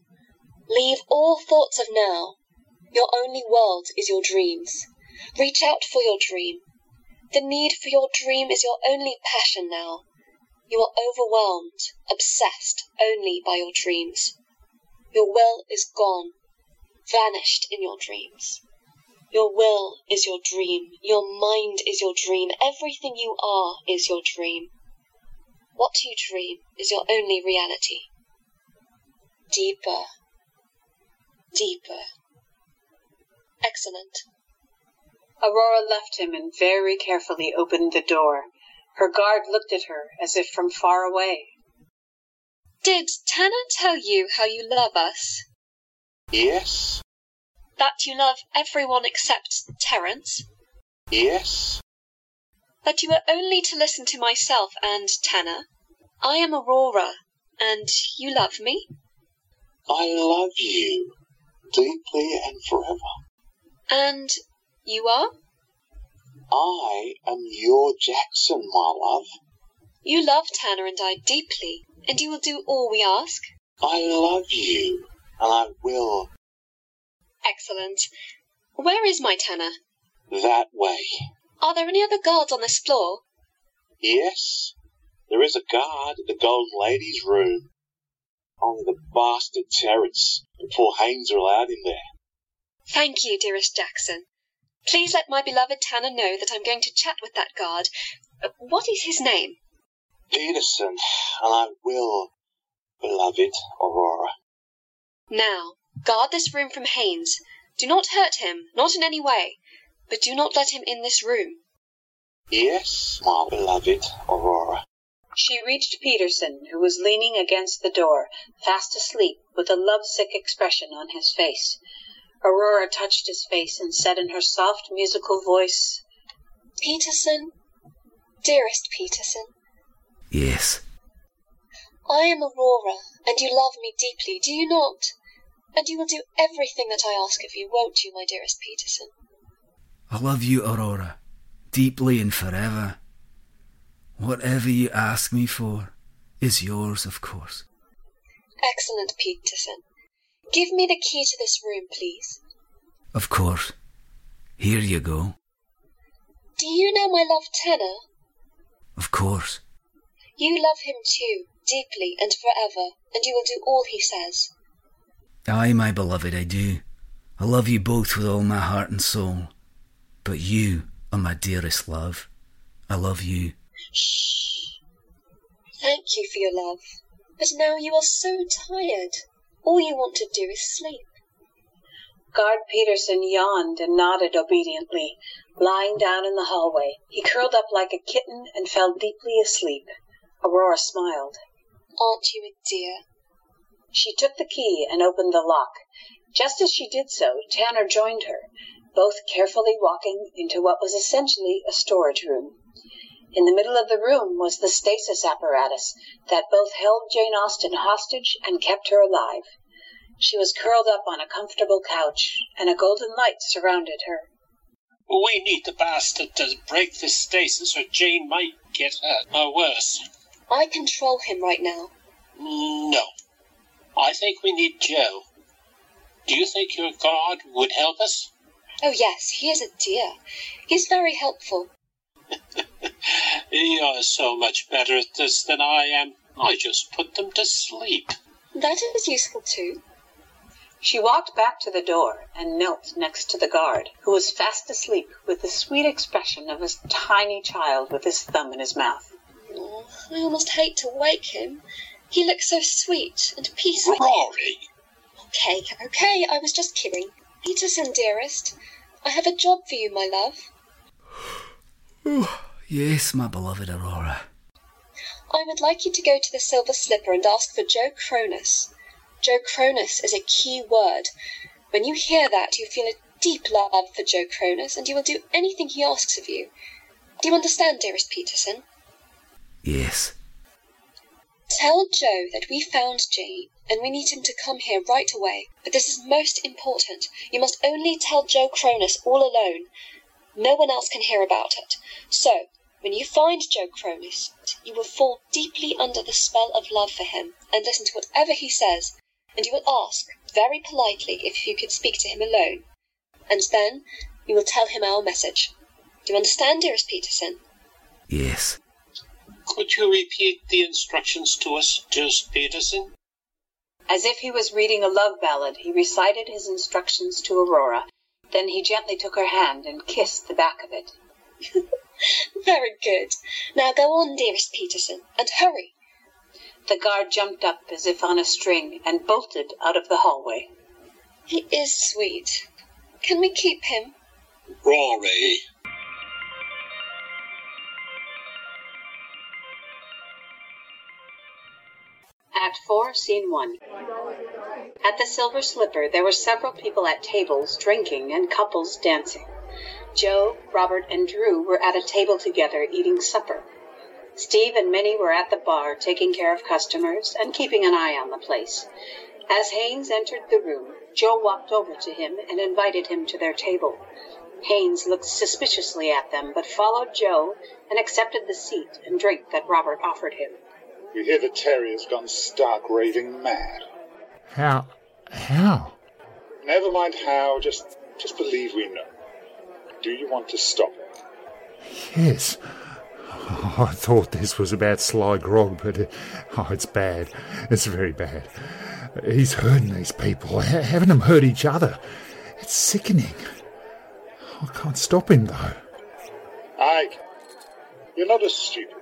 Leave all thoughts of now. Your only world is your dreams. Reach out for your dream. The need for your dream is your only passion now. You are overwhelmed, obsessed only by your dreams. Your will is gone, vanished in your dreams. Your will is your dream. Your mind is your dream. Everything you are is your dream. What you dream is your only reality. Deeper, deeper. Excellent. Aurora left him and very carefully opened the door. Her guard looked at her as if from far away. Did Tanner tell you how you love us? Yes, That you love everyone except Terrence? yes, That you are only to listen to myself and Tanner? I am Aurora, and you love me? I love you deeply and forever. And you are? I am your Jackson, my love. You love Tanner and I deeply, and you will do all we ask? I love you, and I will Excellent. Where is my Tanner? that way. Are there any other guards on this floor? Yes, there is a guard in the Golden Lady's room. Only the bastard Terrence and poor Haynes are allowed in there. Thank you, dearest Jackson. Please let my beloved Tanner know that I'm going to chat with that guard. Uh, What is his name? Peterson, and I will, beloved Aurora. Now, guard this room from Haynes. Do not hurt him, not in any way, but do not let him in this room. Yes, my beloved Aurora. She reached Peterson, who was leaning against the door, fast asleep, with a lovesick expression on his face. Aurora touched his face and said in her soft, musical voice, Peterson, dearest Peterson, Yes, I am Aurora, and you love me deeply, do you not? And you will do everything that I ask of you, won't you, my dearest Peterson? I love you, Aurora, deeply and forever. Whatever you ask me for is yours, of course. Excellent, Peterson. Give me the key to this room, please. Of course. Here you go. Do you know my love Tanner? Of course. You love him too, deeply and forever, and you will do all he says. Aye, my beloved, I do. I love you both with all my heart and soul. But you are my dearest love. I love you. Shh. Thank you for your love. But now you are so tired. All you want to do is sleep. Guard Peterson yawned and nodded obediently, lying down in the hallway. He curled up like a kitten and fell deeply asleep. Aurora smiled. Aren't you a dear? She took the key and opened the lock. Just as she did so, Tanner joined her, both carefully walking into what was essentially a storage room. In the middle of the room was the stasis apparatus that both held Jane Austen hostage and kept her alive. She was curled up on a comfortable couch, and a golden light surrounded her. We need the bastard to break this stasis or Jane might get hurt, or worse. I control him right now. No. I think we need Joe. Do you think your guard would help us? Oh, yes, he is a dear. He's very helpful. [laughs] [laughs] You're so much better at this than I am. I just put them to sleep. That is useful too. She walked back to the door and knelt next to the guard, who was fast asleep with the sweet expression of a tiny child with his thumb in his mouth. Oh, I almost hate to wake him. He looks so sweet and peaceful. Rory! Okay, okay, I was just kidding. Peterson, dearest, I have a job for you, my love. Yes, my beloved Aurora. I would like you to go to the Silver Slipper and ask for Joe Kronus. Joe Kronus is a key word. When you hear that, you feel a deep love for Joe Kronus, and you will do anything he asks of you. Do you understand, dearest Peterson? Yes. Tell Joe that we found Jane and we need him to come here right away. But this is most important. You must only tell Joe Kronus all alone. No one else can hear about it. So, when you find Joe Kronus, you will fall deeply under the spell of love for him and listen to whatever he says, and you will ask, very politely, if you could speak to him alone. And then you will tell him our message. Do you understand, dearest Peterson? Yes. Could you repeat the instructions to us, dearest Peterson? As if he was reading a love ballad, he recited his instructions to Aurora. Then he gently took her hand and kissed the back of it. [laughs] [laughs] Very good. Now go on, dearest Peterson, and hurry. The guard jumped up as if on a string and bolted out of the hallway. He is sweet. Can we keep him? Rory. Act 4, Scene 1. At the Silver Slipper, there were several people at tables drinking and couples dancing. Joe, Robert, and Drew were at a table together eating supper. Steve and Minnie were at the bar taking care of customers and keeping an eye on the place. As Haynes entered the room, Joe walked over to him and invited him to their table. Haynes looked suspiciously at them, but followed Joe and accepted the seat and drink that Robert offered him. We hear that Terry has gone stark raving mad. How? How? Never mind how, just just believe we know. Do you want to stop? Yes. Oh, I thought this was about Sly Grog, but it, oh, it's bad. It's very bad. He's hurting these people, ha- having them hurt each other. It's sickening. I can't stop him, though. I. You're not as stupid.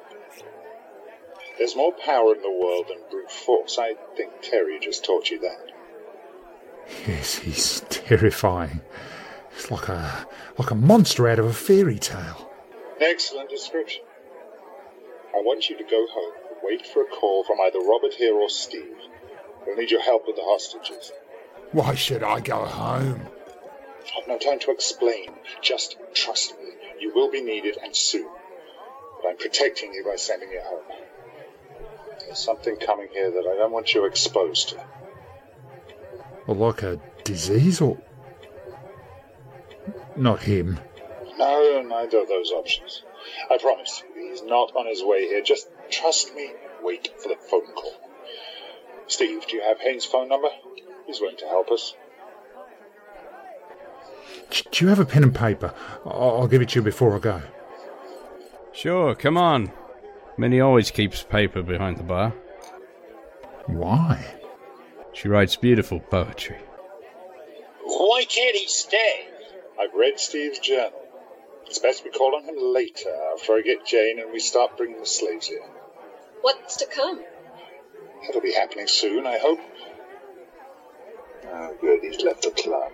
There's more power in the world than brute force. I think Terry just taught you that. Yes, he's terrifying. It's like a like a monster out of a fairy tale. Excellent description. I want you to go home and wait for a call from either Robert here or Steve. We'll need your help with the hostages. Why should I go home? I've no time to explain. Just trust me. You will be needed and soon. But I'm protecting you by sending you home. There's something coming here that I don't want you exposed to. Or like a disease, or not him. No, neither of those options. I promise you, he's not on his way here. Just trust me. Wait for the phone call. Steve, do you have Haynes' phone number? He's willing to help us. Do you have a pen and paper? I'll I'll give it to you before I go. Sure, come on. Minnie always keeps paper behind the bar. Why? She writes beautiful poetry. Why can't he stay? I've read Steve's journal. It's best we call on him later after I get Jane and we start bringing the slaves in. What's to come? That'll be happening soon, I hope. Oh, good, he's left the club.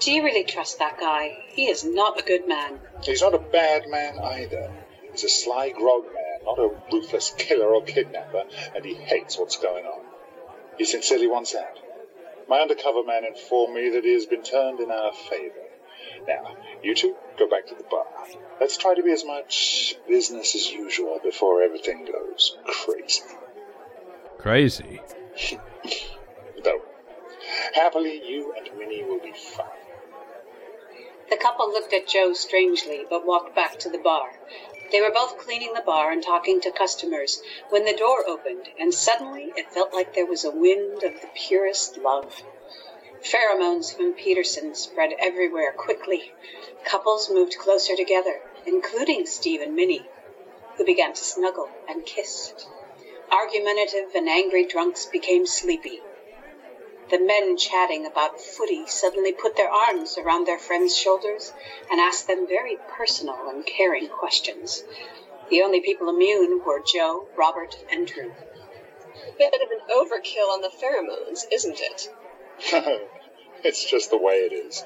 Do you really trust that guy? He is not a good man. He's not a bad man either. He's a sly grog man, not a ruthless killer or kidnapper, and he hates what's going on. He sincerely wants out. My undercover man informed me that he has been turned in our favor. Now, you two, go back to the bar. Let's try to be as much business as usual before everything goes crazy. Crazy. [laughs] Though, happily, you and Minnie will be fine. The couple looked at Joe strangely, but walked back to the bar. They were both cleaning the bar and talking to customers when the door opened, and suddenly it felt like there was a wind of the purest love. Pheromones from Peterson spread everywhere quickly. Couples moved closer together, including Steve and Minnie, who began to snuggle and kiss. Argumentative and angry drunks became sleepy. The men chatting about footy suddenly put their arms around their friends' shoulders and asked them very personal and caring questions. The only people immune were Joe, Robert, and Drew. Bit of an overkill on the pheromones, isn't it? [laughs] it's just the way it is.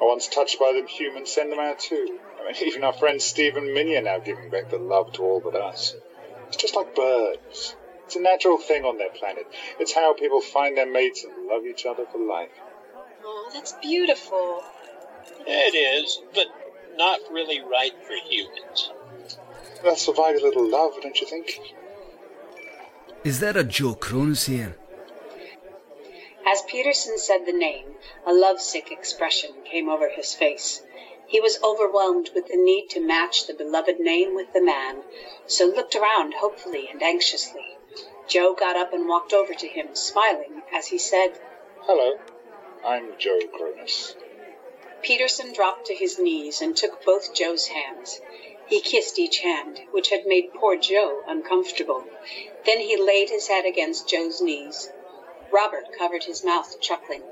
Once touched by them humans, send them out too. I mean, [laughs] even our friend Steve and Minnie are now giving back the love to all but us. It's just like birds. It's a natural thing on their planet. It's how people find their mates and love each other for life. Oh, that's beautiful. It is, but not really right for humans. They'll survive a little love, don't you think? Is there a Joe Kronus here? As Peterson said the name, a lovesick expression came over his face. He was overwhelmed with the need to match the beloved name with the man, so looked around hopefully and anxiously. Joe got up and walked over to him, smiling, as he said, Hello, I'm Joe Kronus. Peterson dropped to his knees and took both Joe's hands. He kissed each hand, which had made poor Joe uncomfortable. Then he laid his head against Joe's knees. Robert covered his mouth, chuckling.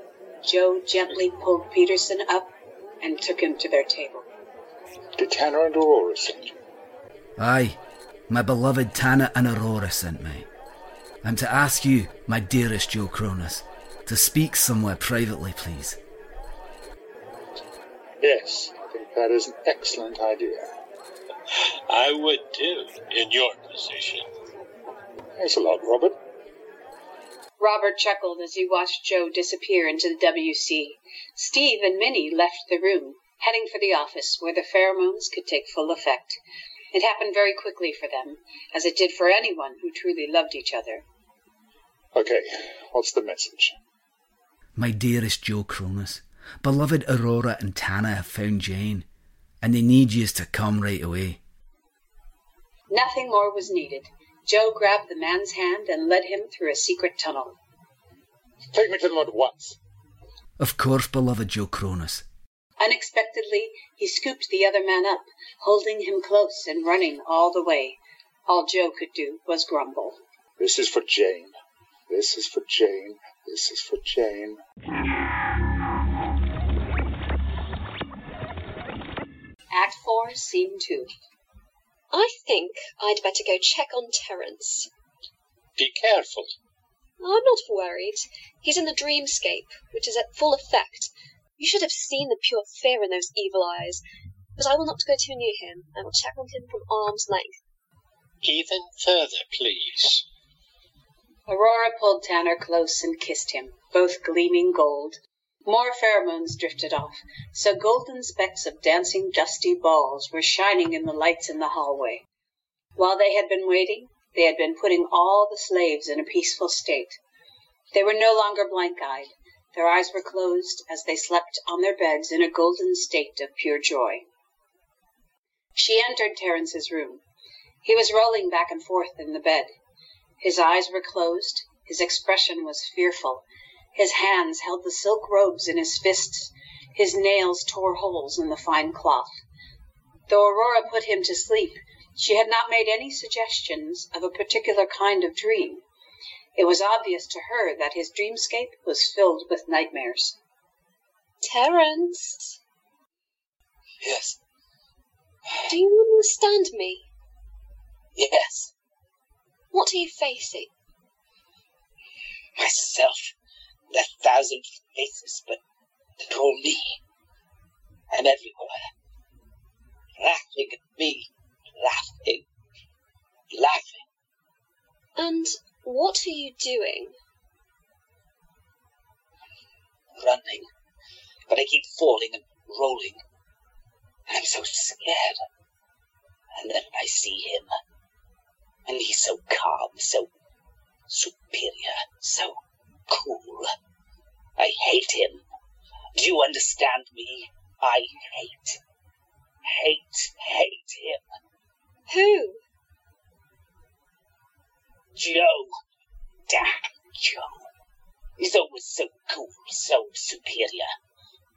Joe gently pulled Peterson up and took him to their table. Did Tanner and Aurora send you? Aye, my beloved Tanner and Aurora sent me. I'm to ask you, my dearest Joe Kronus, to speak somewhere privately, please. Yes, I think that is an excellent idea. I would too, in your position. Thanks a lot, Robert. Robert chuckled as he watched Joe disappear into the WC. Steve and Minnie left the room, heading for the office where the pheromones could take full effect. It happened very quickly for them, as it did for anyone who truly loved each other. Okay, what's the message? My dearest Joe Kronus, beloved Aurora and Tanner have found Jane, and they need yous to come right away. Nothing more was needed. Joe grabbed the man's hand and led him through a secret tunnel. Take me to them at once. Of course, beloved Joe Kronus. Unexpectedly, he scooped the other man up, holding him close and running all the way. All Joe could do was grumble. This is for Jane. This is for Jane. This is for Jane. Act 4, Scene 2. I think I'd better go check on Terrence. Be careful. I'm not worried. He's in the dreamscape, which is at full effect. You should have seen the pure fear in those evil eyes. But I will not go too near him. I will check on him from arm's length. Even further, please. Aurora pulled Tanner close and kissed him, both gleaming gold. More pheromones drifted off, so golden specks of dancing dusty balls were shining in the lights in the hallway. While they had been waiting, they had been putting all the slaves in a peaceful state. They were no longer blank-eyed. Their eyes were closed as they slept on their beds in a golden state of pure joy. She entered Terrence's room. He was rolling back and forth in the bed. His eyes were closed. His expression was fearful. His hands held the silk robes in his fists. His nails tore holes in the fine cloth. Though Aurora put him to sleep, she had not made any suggestions of a particular kind of dream. It was obvious to her that his dreamscape was filled with nightmares. Terrence, Yes, do you understand me? yes, What are you facing? myself. The thousand faces, but poor me. I'm everywhere. Laughing at me. Laughing. Laughing. And what are you doing? Running. But I keep falling and rolling. I'm so scared. And then I see him. And he's so calm, so superior, so cool. I hate him. Do you understand me? I hate, hate, hate him. Who? Joe. Damn Joe. He's always so cool, so superior.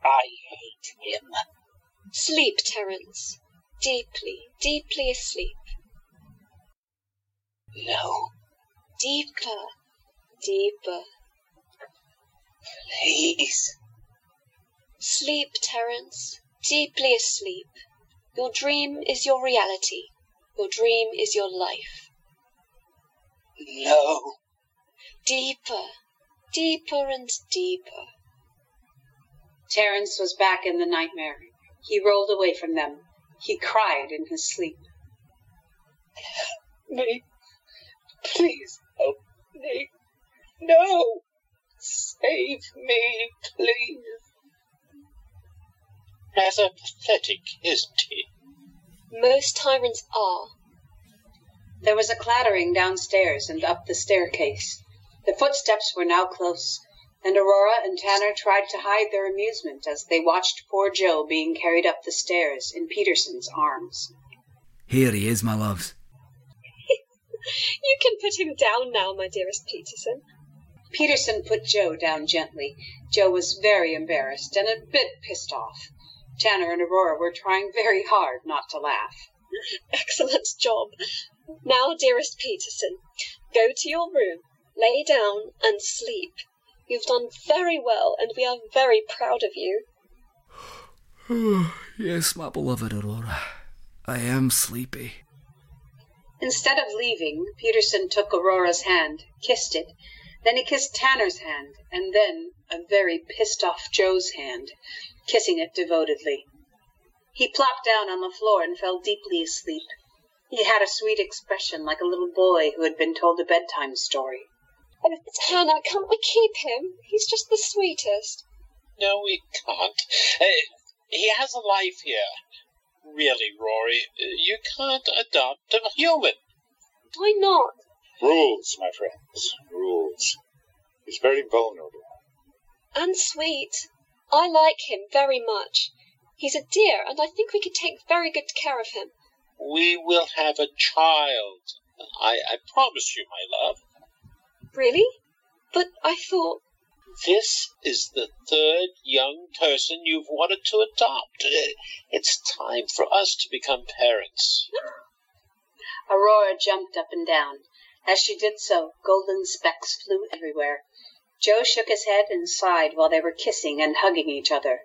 I hate him. Sleep, Terrence. Deeply, deeply asleep. No, Deeper, deeper. Please. Sleep, Terrence. Deeply asleep. Your dream is your reality. Your dream is your life. No. Deeper, deeper and deeper. Terrence was back in the nightmare. He rolled away from them. He cried in his sleep. Me. Please help me. No. Save me, please. Rather pathetic, isn't he? Most tyrants are. There was a clattering downstairs and up the staircase. The footsteps were now close, and Aurora and Tanner tried to hide their amusement as they watched poor Joe being carried up the stairs in Peterson's arms. Here he is, my loves. [laughs] You can put him down now, my dearest Peterson. Peterson put Joe down gently. Joe was very embarrassed and a bit pissed off. Tanner and Aurora were trying very hard not to laugh. [laughs] Excellent job. Now, dearest Peterson, go to your room, lay down, and sleep. You've done very well, and we are very proud of you. [sighs] yes, my beloved Aurora. I am sleepy. Instead of leaving, Peterson took Aurora's hand, kissed it, then he kissed Tanner's hand, and then a very pissed off Joe's hand, kissing it devotedly. He plopped down on the floor and fell deeply asleep. He had a sweet expression like a little boy who had been told a bedtime story. Oh, Tanner, can't we keep him? He's just the sweetest. No, we can't. Uh, he has a life here. Really, Rory, you can't adopt a human. Why not? Rules, my friends, rules. He's very vulnerable. And sweet. I like him very much. He's a dear, and I think we could take very good care of him. We will have a child. I, I promise you, my love. Really? But I thought. This is the third young person you've wanted to adopt. It's time for us to become parents. Aurora jumped up and down. As she did so, golden specks flew everywhere. Joe shook his head and sighed while they were kissing and hugging each other.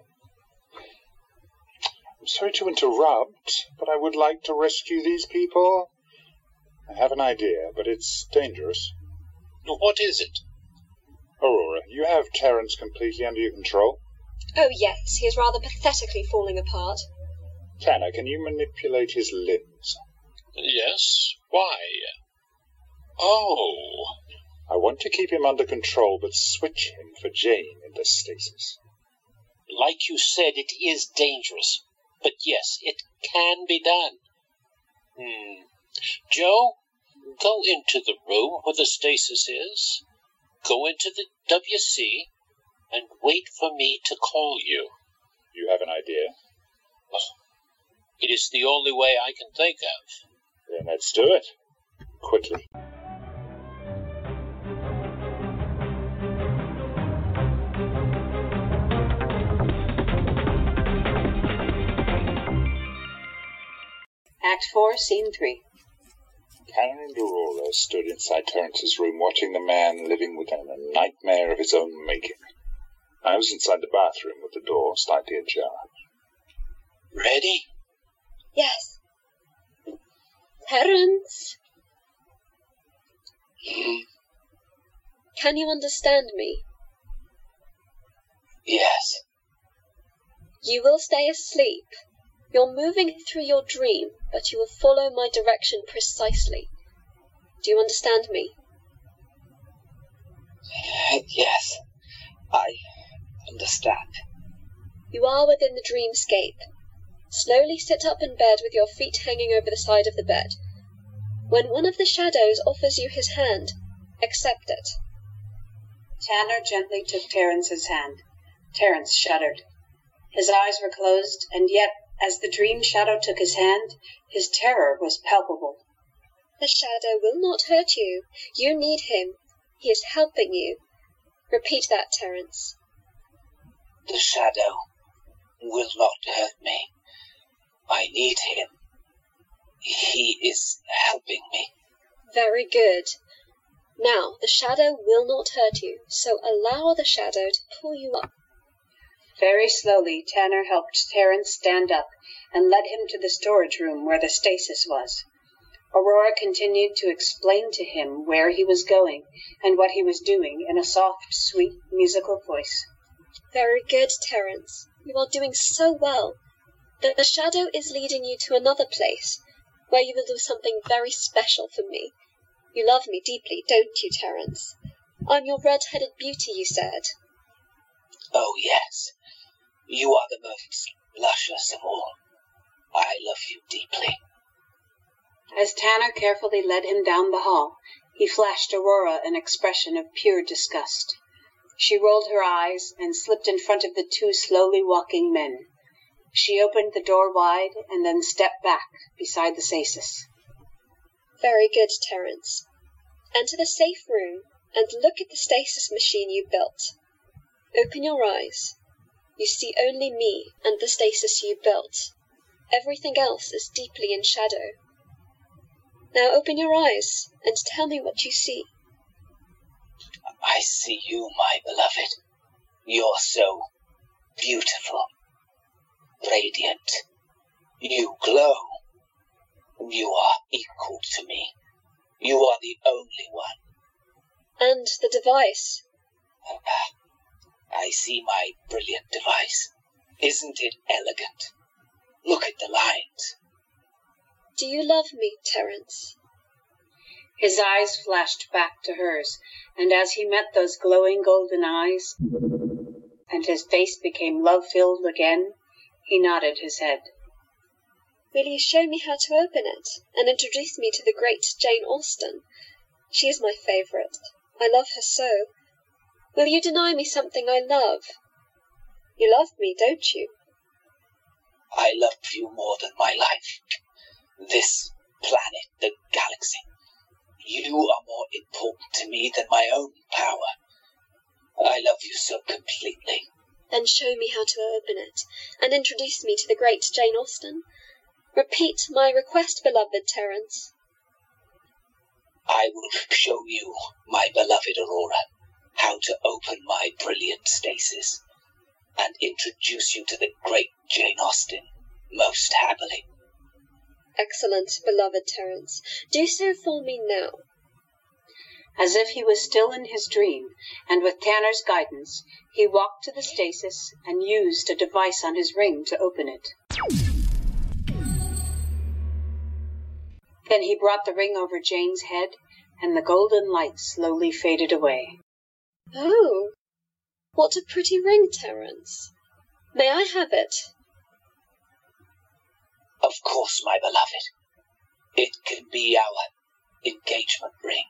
I'm sorry to interrupt, but I would like to rescue these people. I have an idea, but it's dangerous. What is it? Aurora, you have Terrence completely under your control? Oh, yes, he is rather pathetically falling apart. Tanner, can you manipulate his limbs? Yes. Why? Oh. I want to keep him under control, but switch him for Jane into stasis. Like you said, it is dangerous. But yes, it can be done. Hmm. Joe, go into the room where the stasis is. Go into the WC and wait for me to call you. You have an idea? It is the only way I can think of. Then let's do it. Quickly. Act 4, Scene 3. Tanner and Aurora stood inside Terrence's room watching the man living within a nightmare of his own making. I was inside the bathroom with the door slightly ajar. Ready? Yes. Terrence? Can you understand me? Yes. You will stay asleep. You're moving through your dream, but you will follow my direction precisely. Do you understand me? Uh, yes, I understand. You are within the dreamscape. Slowly sit up in bed with your feet hanging over the side of the bed. When one of the shadows offers you his hand, accept it. Tanner gently took Terrence's hand. Terrence shuddered. His eyes were closed, and yet, as the dream shadow took his hand, his terror was palpable. The shadow will not hurt you. You need him. He is helping you. Repeat that, Terrence. The shadow will not hurt me. I need him. He is helping me. Very good. Now, the shadow will not hurt you, so allow the shadow to pull you up. Very slowly, Tanner helped Terrence stand up and led him to the storage room where the stasis was. Aurora continued to explain to him where he was going and what he was doing in a soft, sweet, musical voice. Very good, Terrence. You are doing so well. The, the shadow is leading you to another place where you will do something very special for me. You love me deeply, don't you, Terrence? I'm your red-headed beauty, you said. Oh, yes. You are the most luscious of all. I love you deeply. As Tanner carefully led him down the hall, he flashed Aurora an expression of pure disgust. She rolled her eyes and slipped in front of the two slowly walking men. She opened the door wide and then stepped back beside the stasis. Very good, Terrence. Enter the safe room and look at the stasis machine you built. Open your eyes. You see only me and the stasis you built. Everything else is deeply in shadow. Now open your eyes and tell me what you see. I see you, my beloved. You're so beautiful, radiant. You glow. You are equal to me. You are the only one. And the device. [laughs] I see my brilliant device. Isn't it elegant? Look at the lines. Do you love me, Terrence? His eyes flashed back to hers, and as he met those glowing golden eyes, and his face became love filled again, he nodded his head. Will you show me how to open it, and introduce me to the great Jane Austen? She is my favourite. I love her so. Will you deny me something I love? You love me, don't you? I love you more than my life. This planet, the galaxy. You are more important to me than my own power. I love you so completely. Then show me how to open it, and introduce me to the great Jane Austen. Repeat my request, beloved Terrence. I will show you, my beloved Aurora, how to open my brilliant stasis, and introduce you to the great Jane Austen most happily. Excellent, beloved Terrence. Do so for me now. As if he was still in his dream, and with Tanner's guidance, he walked to the stasis and used a device on his ring to open it. Then he brought the ring over Jane's head, and the golden light slowly faded away. Oh, what a pretty ring, Terrence. May I have it? Of course, my beloved. It can be our engagement ring.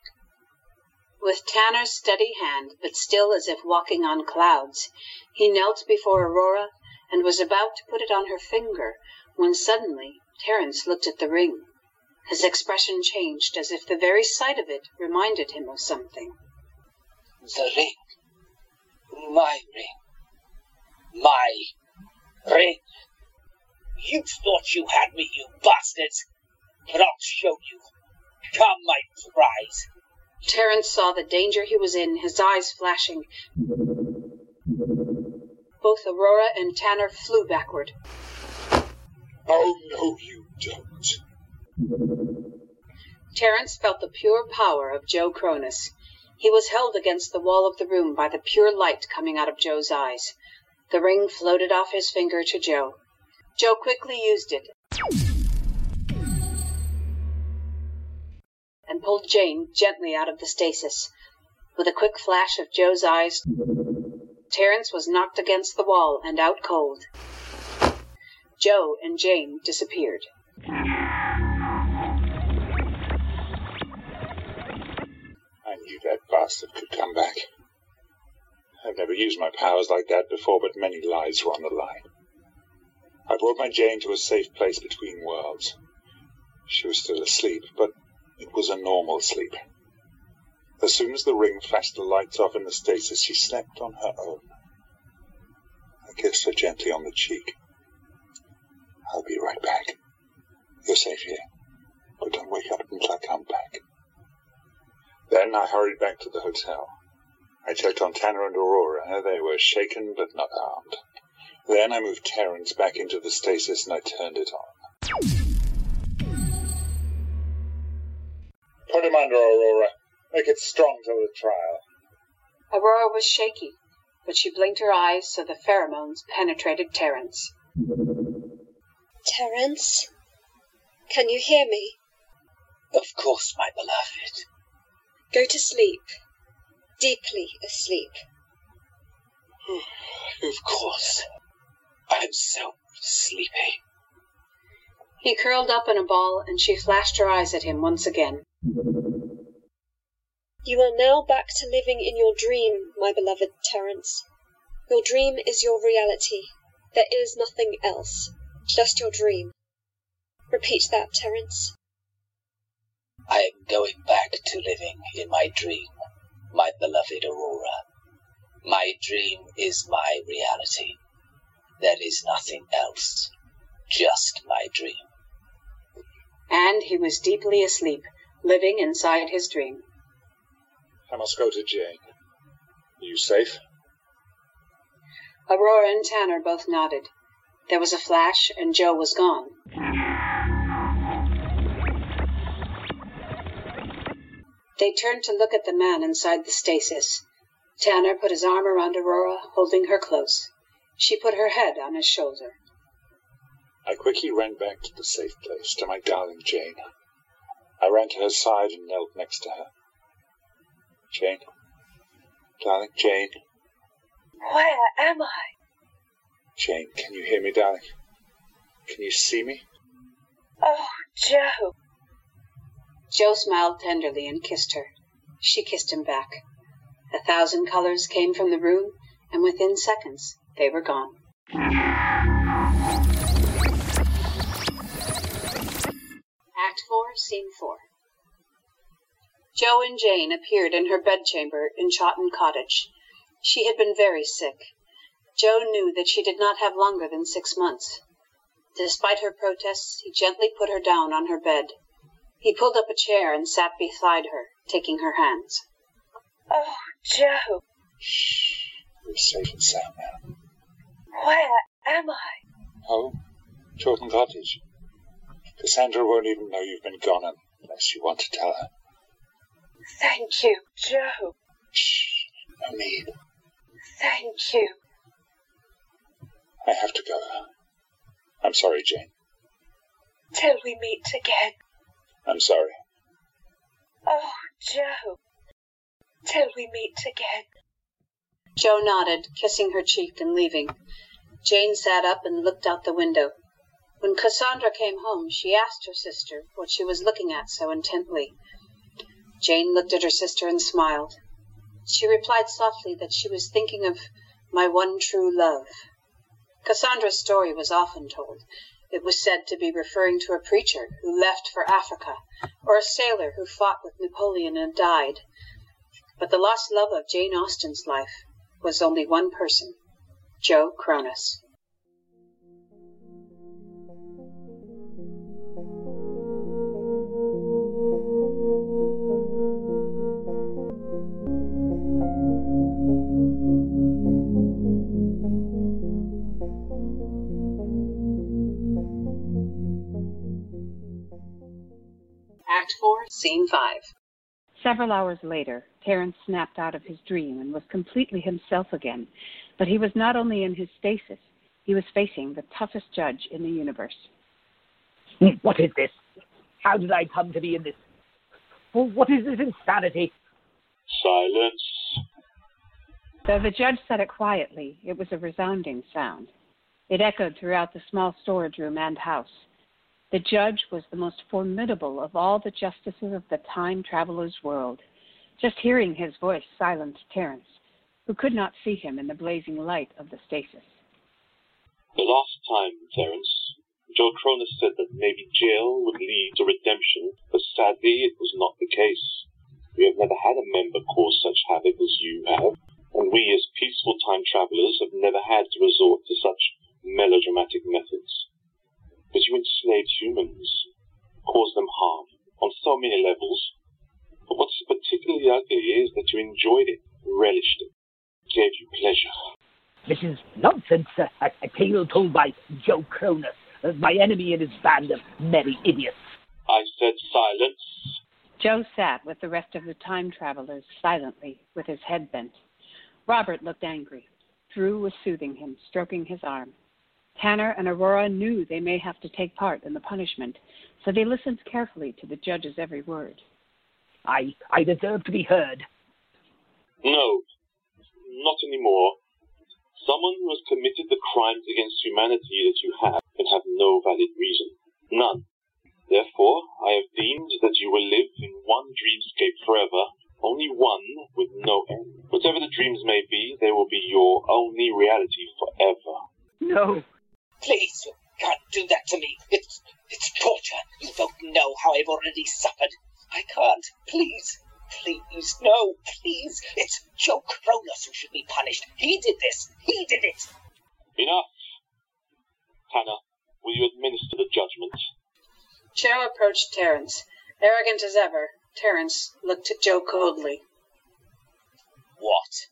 With Tanner's steady hand, but still as if walking on clouds, he knelt before Aurora and was about to put it on her finger, when suddenly Terrence looked at the ring. His expression changed as if the very sight of it reminded him of something. The ring. My ring. My ring. You thought you had me, you bastards, but I'll show you. Come, my prize. Terrence saw the danger he was in, his eyes flashing. Both Aurora and Tanner flew backward. Oh, no, you don't. Terrence felt the pure power of Joe Kronus. He was held against the wall of the room by the pure light coming out of Joe's eyes. The ring floated off his finger to Joe. Joe quickly used it and pulled Jane gently out of the stasis. With a quick flash of Joe's eyes, Terrence was knocked against the wall and out cold. Joe and Jane disappeared. That bastard could come back. I've never used my powers like that before, but many lives were on the line. I brought my Jane to a safe place between worlds. She was still asleep, but it was a normal sleep. As soon as the ring flashed the lights off in the stasis, she slept on her own. I kissed her gently on the cheek. I'll be right back. You're safe here, but don't wake up until I come back. Then I hurried back to the hotel. I checked on Tanner and Aurora. They were shaken but not harmed. Then I moved Terrence back into the stasis and I turned it on. Put him under, Aurora. Make it strong till the trial. Aurora was shaky, but she blinked her eyes so the pheromones penetrated Terrence. Terrence? Can you hear me? Of course, my beloved. Go to sleep. Deeply asleep. [sighs] of course. I'm so sleepy. He curled up in a ball, and she flashed her eyes at him once again. You are now back to living in your dream, my beloved Terrence. Your dream is your reality. There is nothing else. Just your dream. Repeat that, Terrence. I am going back to living in my dream, my beloved Aurora. My dream is my reality. There is nothing else. Just my dream. And he was deeply asleep, living inside his dream. I must go to Jane. Are you safe? Aurora and Tanner both nodded. There was a flash, and Joe was gone. They turned to look at the man inside the stasis. Tanner put his arm around Aurora, holding her close. She put her head on his shoulder. I quickly ran back to the safe place, to my darling Jane. I ran to her side and knelt next to her. Jane, darling Jane. Where am I? Jane, can you hear me, darling? Can you see me? Oh, Joe. Joe smiled tenderly and kissed her. She kissed him back. A thousand colors came from the room, and within seconds they were gone. Act 4, Scene 4 Joe and Jane appeared in her bedchamber in Chawton Cottage. She had been very sick. Joe knew that she did not have longer than six months. Despite her protests, he gently put her down on her bed. He pulled up a chair and sat beside her, taking her hands. Oh, Joe. Shh. We're safe and sound now. Where am I? Home. Chawton Cottage. Cassandra won't even know you've been gone unless you want to tell her. Thank you, Joe. Shh. No need. Thank you. I have to go. Now. I'm sorry, Jane. Till we meet again. I'm sorry. Oh, Joe. Till we meet again. Joe nodded, kissing her cheek and leaving. Jane sat up and looked out the window. When Cassandra came home, she asked her sister what she was looking at so intently. Jane looked at her sister and smiled. She replied softly that she was thinking of my one true love. Cassandra's story was often told. It was said to be referring to a preacher who left for Africa, or a sailor who fought with Napoleon and died. But the lost love of Jane Austen's life was only one person, Joe Kronus. Act 4, Scene 5. Several hours later, Terrence snapped out of his dream and was completely himself again. But he was not only in his stasis, he was facing the toughest judge in the universe. Hmm, what is this? How did I come to be in this? Oh, what is this insanity? Silence. Though the judge said it quietly, it was a resounding sound. It echoed throughout the small storage room and house. The judge was the most formidable of all the justices of the time traveler's world. Just hearing his voice silenced Terrence, who could not see him in the blazing light of the stasis. The last time, Terrence, Joe Kronus said that maybe jail would lead to redemption, but sadly it was not the case. We have never had a member cause such havoc as you have, and we as peaceful time travelers have never had to resort to such melodramatic methods. But you enslaved humans, caused them harm on so many levels. But what's particularly ugly is that you enjoyed it, relished it, gave you pleasure. This is nonsense. A, a tale told by Joe Kronus, uh, my enemy and his band of merry idiots. I said silence. Joe sat with the rest of the time travelers silently, with his head bent. Robert looked angry. Drew was soothing him, stroking his arm. Tanner and Aurora knew they may have to take part in the punishment, so they listened carefully to the judge's every word. I, I deserve to be heard. No, not anymore. Someone who has committed the crimes against humanity that you have can have no valid reason. None. Therefore, I have deemed that you will live in one dreamscape forever, only one with no end. Whatever the dreams may be, they will be your only reality forever. No, Please, you can't do that to me. It's it's torture. You don't know how I've already suffered. I can't. Please. Please, no, please. It's Joe Kronus who should be punished. He did this. He did it. Enough. Tanner, will you administer the judgment? Joe approached Terrence. Arrogant as ever, Terrence looked at Joe coldly. What?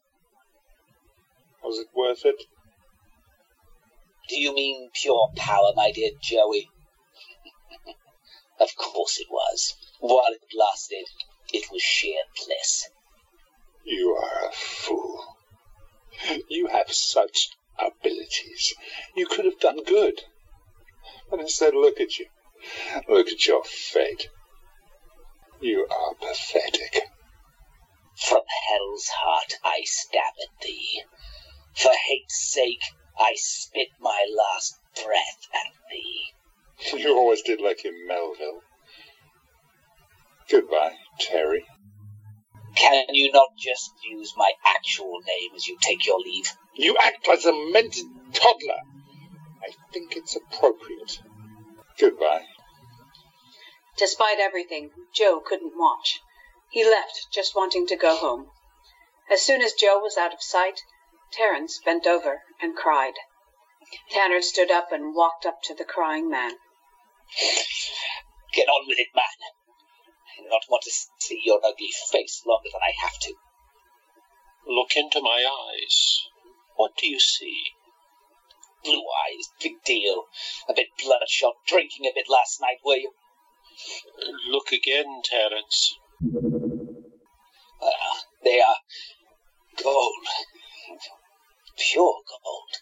Was it worth it? Do you mean pure power, my dear Joey? [laughs] of course it was. While it lasted, it was sheer bliss. You are a fool. You have such abilities. You could have done good. But instead, look at you. Look at your fate. You are pathetic. From hell's heart I stab at thee. For hate's sake I spit my last breath at thee. [laughs] You always did like him, Melville. Goodbye, Terry. Can you not just use my actual name as you take your leave? You act like a mented toddler. I think it's appropriate. Goodbye. Despite everything, Joe couldn't watch. He left, just wanting to go home. As soon as Joe was out of sight, Terrence bent over and cried. Tanner stood up and walked up to the crying man. Get on with it, man. I do not want to see your ugly face longer than I have to. Look into my eyes. What do you see? Blue eyes, big deal. A bit bloodshot, drinking a bit last night, were you? Look again, Terrence. Uh, they are gold. Pure gold.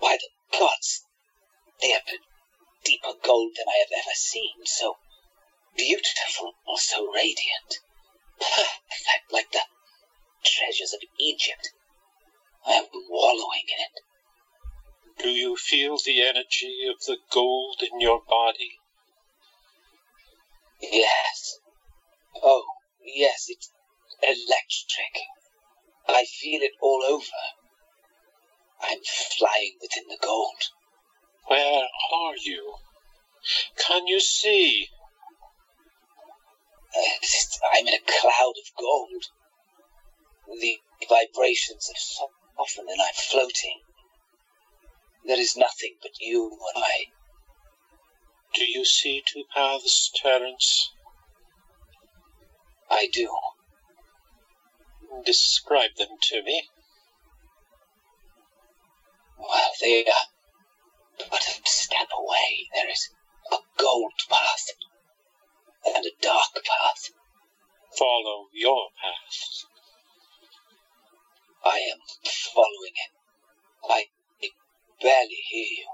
By the gods, they are deeper gold than I have ever seen. So beautiful, or so radiant. Perfect, like the treasures of Egypt. I am wallowing in it. Do you feel the energy of the gold in your body? Yes. Oh, yes, it's electric. I feel it all over. I'm flying within the gold. Where are you? Can you see? Uh, I'm in a cloud of gold. The vibrations have softened and I'm floating. There is nothing but you and I. Do you see two paths, Terrence? I do. Describe them to me. Well, they are uh, but a step away. There is a gold path and a dark path. Follow your path. I am following it. I barely hear you.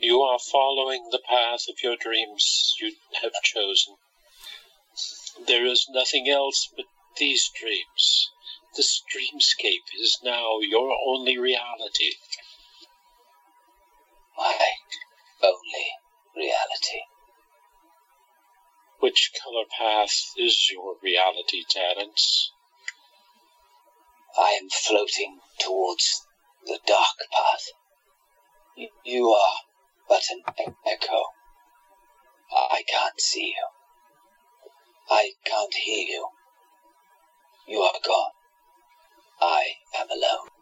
You are following the path of your dreams you have chosen. There is nothing else but these dreams. This dreamscape is now your only reality. My only reality. Which color path is your reality, Terrence? I am floating towards the dark path. You are but an echo. I can't see you. I can't hear you. You are gone. I am alone.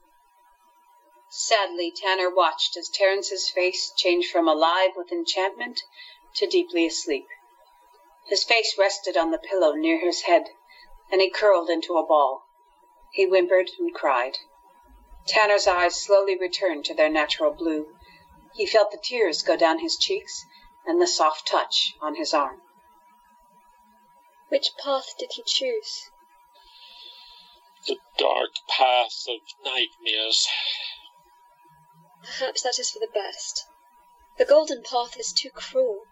Sadly, Tanner watched as Terrence's face changed from alive with enchantment to deeply asleep. His face rested on the pillow near his head, and he curled into a ball. He whimpered and cried. Tanner's eyes slowly returned to their natural blue. He felt the tears go down his cheeks and the soft touch on his arm. Which path did he choose? The dark path of nightmares. Perhaps that is for the best. The golden path is too cruel.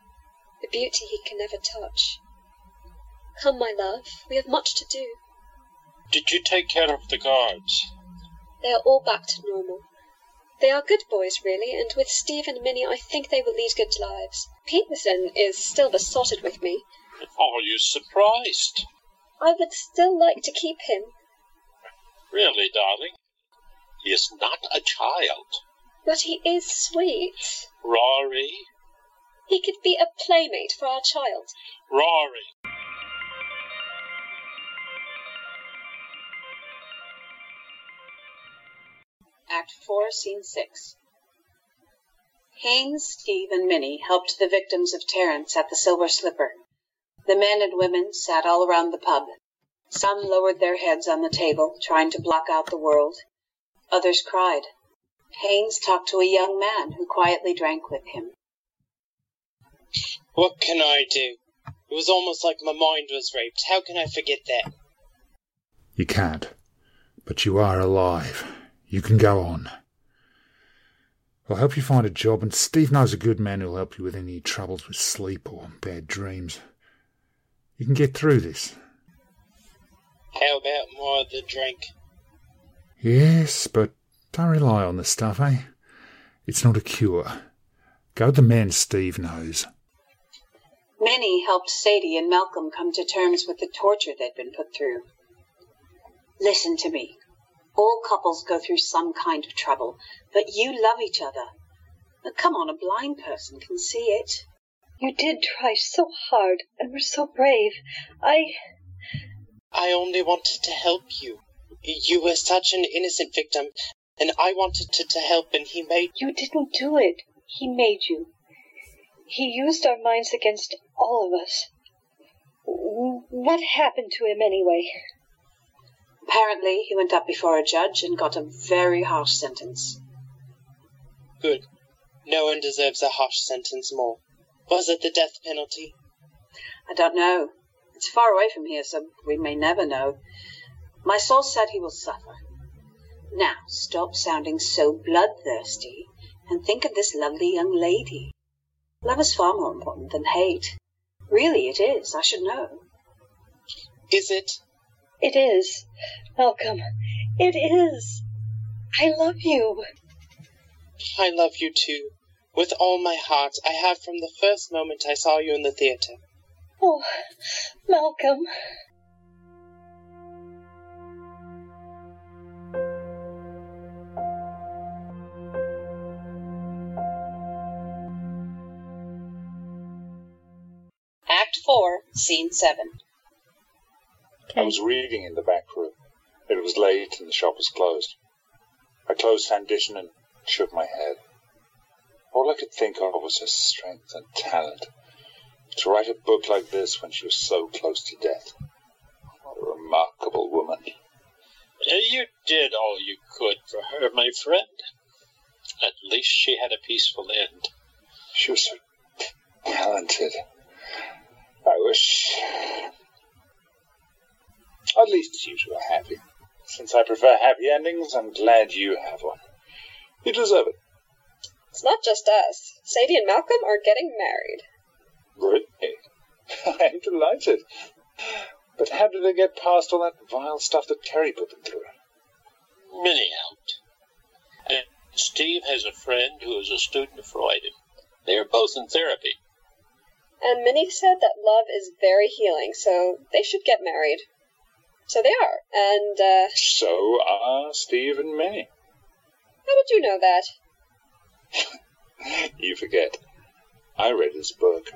The beauty he can never touch. Come, my love, we have much to do. Did you take care of the guards? They are all back to normal. They are good boys, really, and with Steve and Minnie I think they will lead good lives. Peterson is still besotted with me. Are you surprised? I would still like to keep him. Really, darling? He is not a child. But he is sweet. Rory, He could be a playmate for our child. Rory. Act 4, Scene 6. Haynes, Steve, and Minnie helped the victims of Terrence at the Silver Slipper. The men and women sat all around the pub. Some lowered their heads on the table, trying to block out the world. Others cried. Haynes talked to a young man who quietly drank with him. What can I do? It was almost like my mind was raped. How can I forget that? You can't. But you are alive. You can go on. I'll help you find a job, and Steve knows a good man who'll help you with any troubles with sleep or bad dreams. You can get through this. How about more of the drink? Yes, but don't rely on the stuff, eh? It's not a cure. Go to the man Steve knows. Minnie helped Sadie and Malcolm come to terms with the torture they'd been put through. Listen to me. All couples go through some kind of trouble, but you love each other. Now, come on, a blind person can see it. You did try so hard and were so brave. I. I only wanted to help you. You were such an innocent victim, and I wanted to, to help, and he made. You didn't do it. He made you. He used our minds against all of us. What happened to him anyway? Apparently, he went up before a judge and got a very harsh sentence. Good. No one deserves a harsh sentence more. Was it the death penalty? I don't know. It's far away from here, so we may never know. My source said he will suffer. Now, stop sounding so bloodthirsty and think of this lovely young lady. Love is far more important than hate. Really, it is. I should know. Is it? It is. Oh, Malcolm, it is. I love you. I love you too. With all my heart. I have from the first moment I saw you in the theater. Oh, Malcolm. Act 4, Scene 7. I was reading in the back room. It was late and the shop was closed. I closed Sanditon and shook my head. All I could think of was her strength and talent. To write a book like this when she was so close to death. What a remarkable woman. You did all you could for her, my friend. At least she had a peaceful end. She was so talented. I wish. At least you two are happy. Since I prefer happy endings, I'm glad you have one. You deserve it. It's not just us. Sadie and Malcolm are getting married. Really? [laughs] I am delighted. But how did they get past all that vile stuff that Terry put them through? Minnie helped. And Steve has a friend who is a student of Freud. They are both in therapy. And Minnie said that love is very healing, so they should get married. So they are. And, uh. So are Steve and Minnie. How did you know that? [laughs] you forget. I read his book.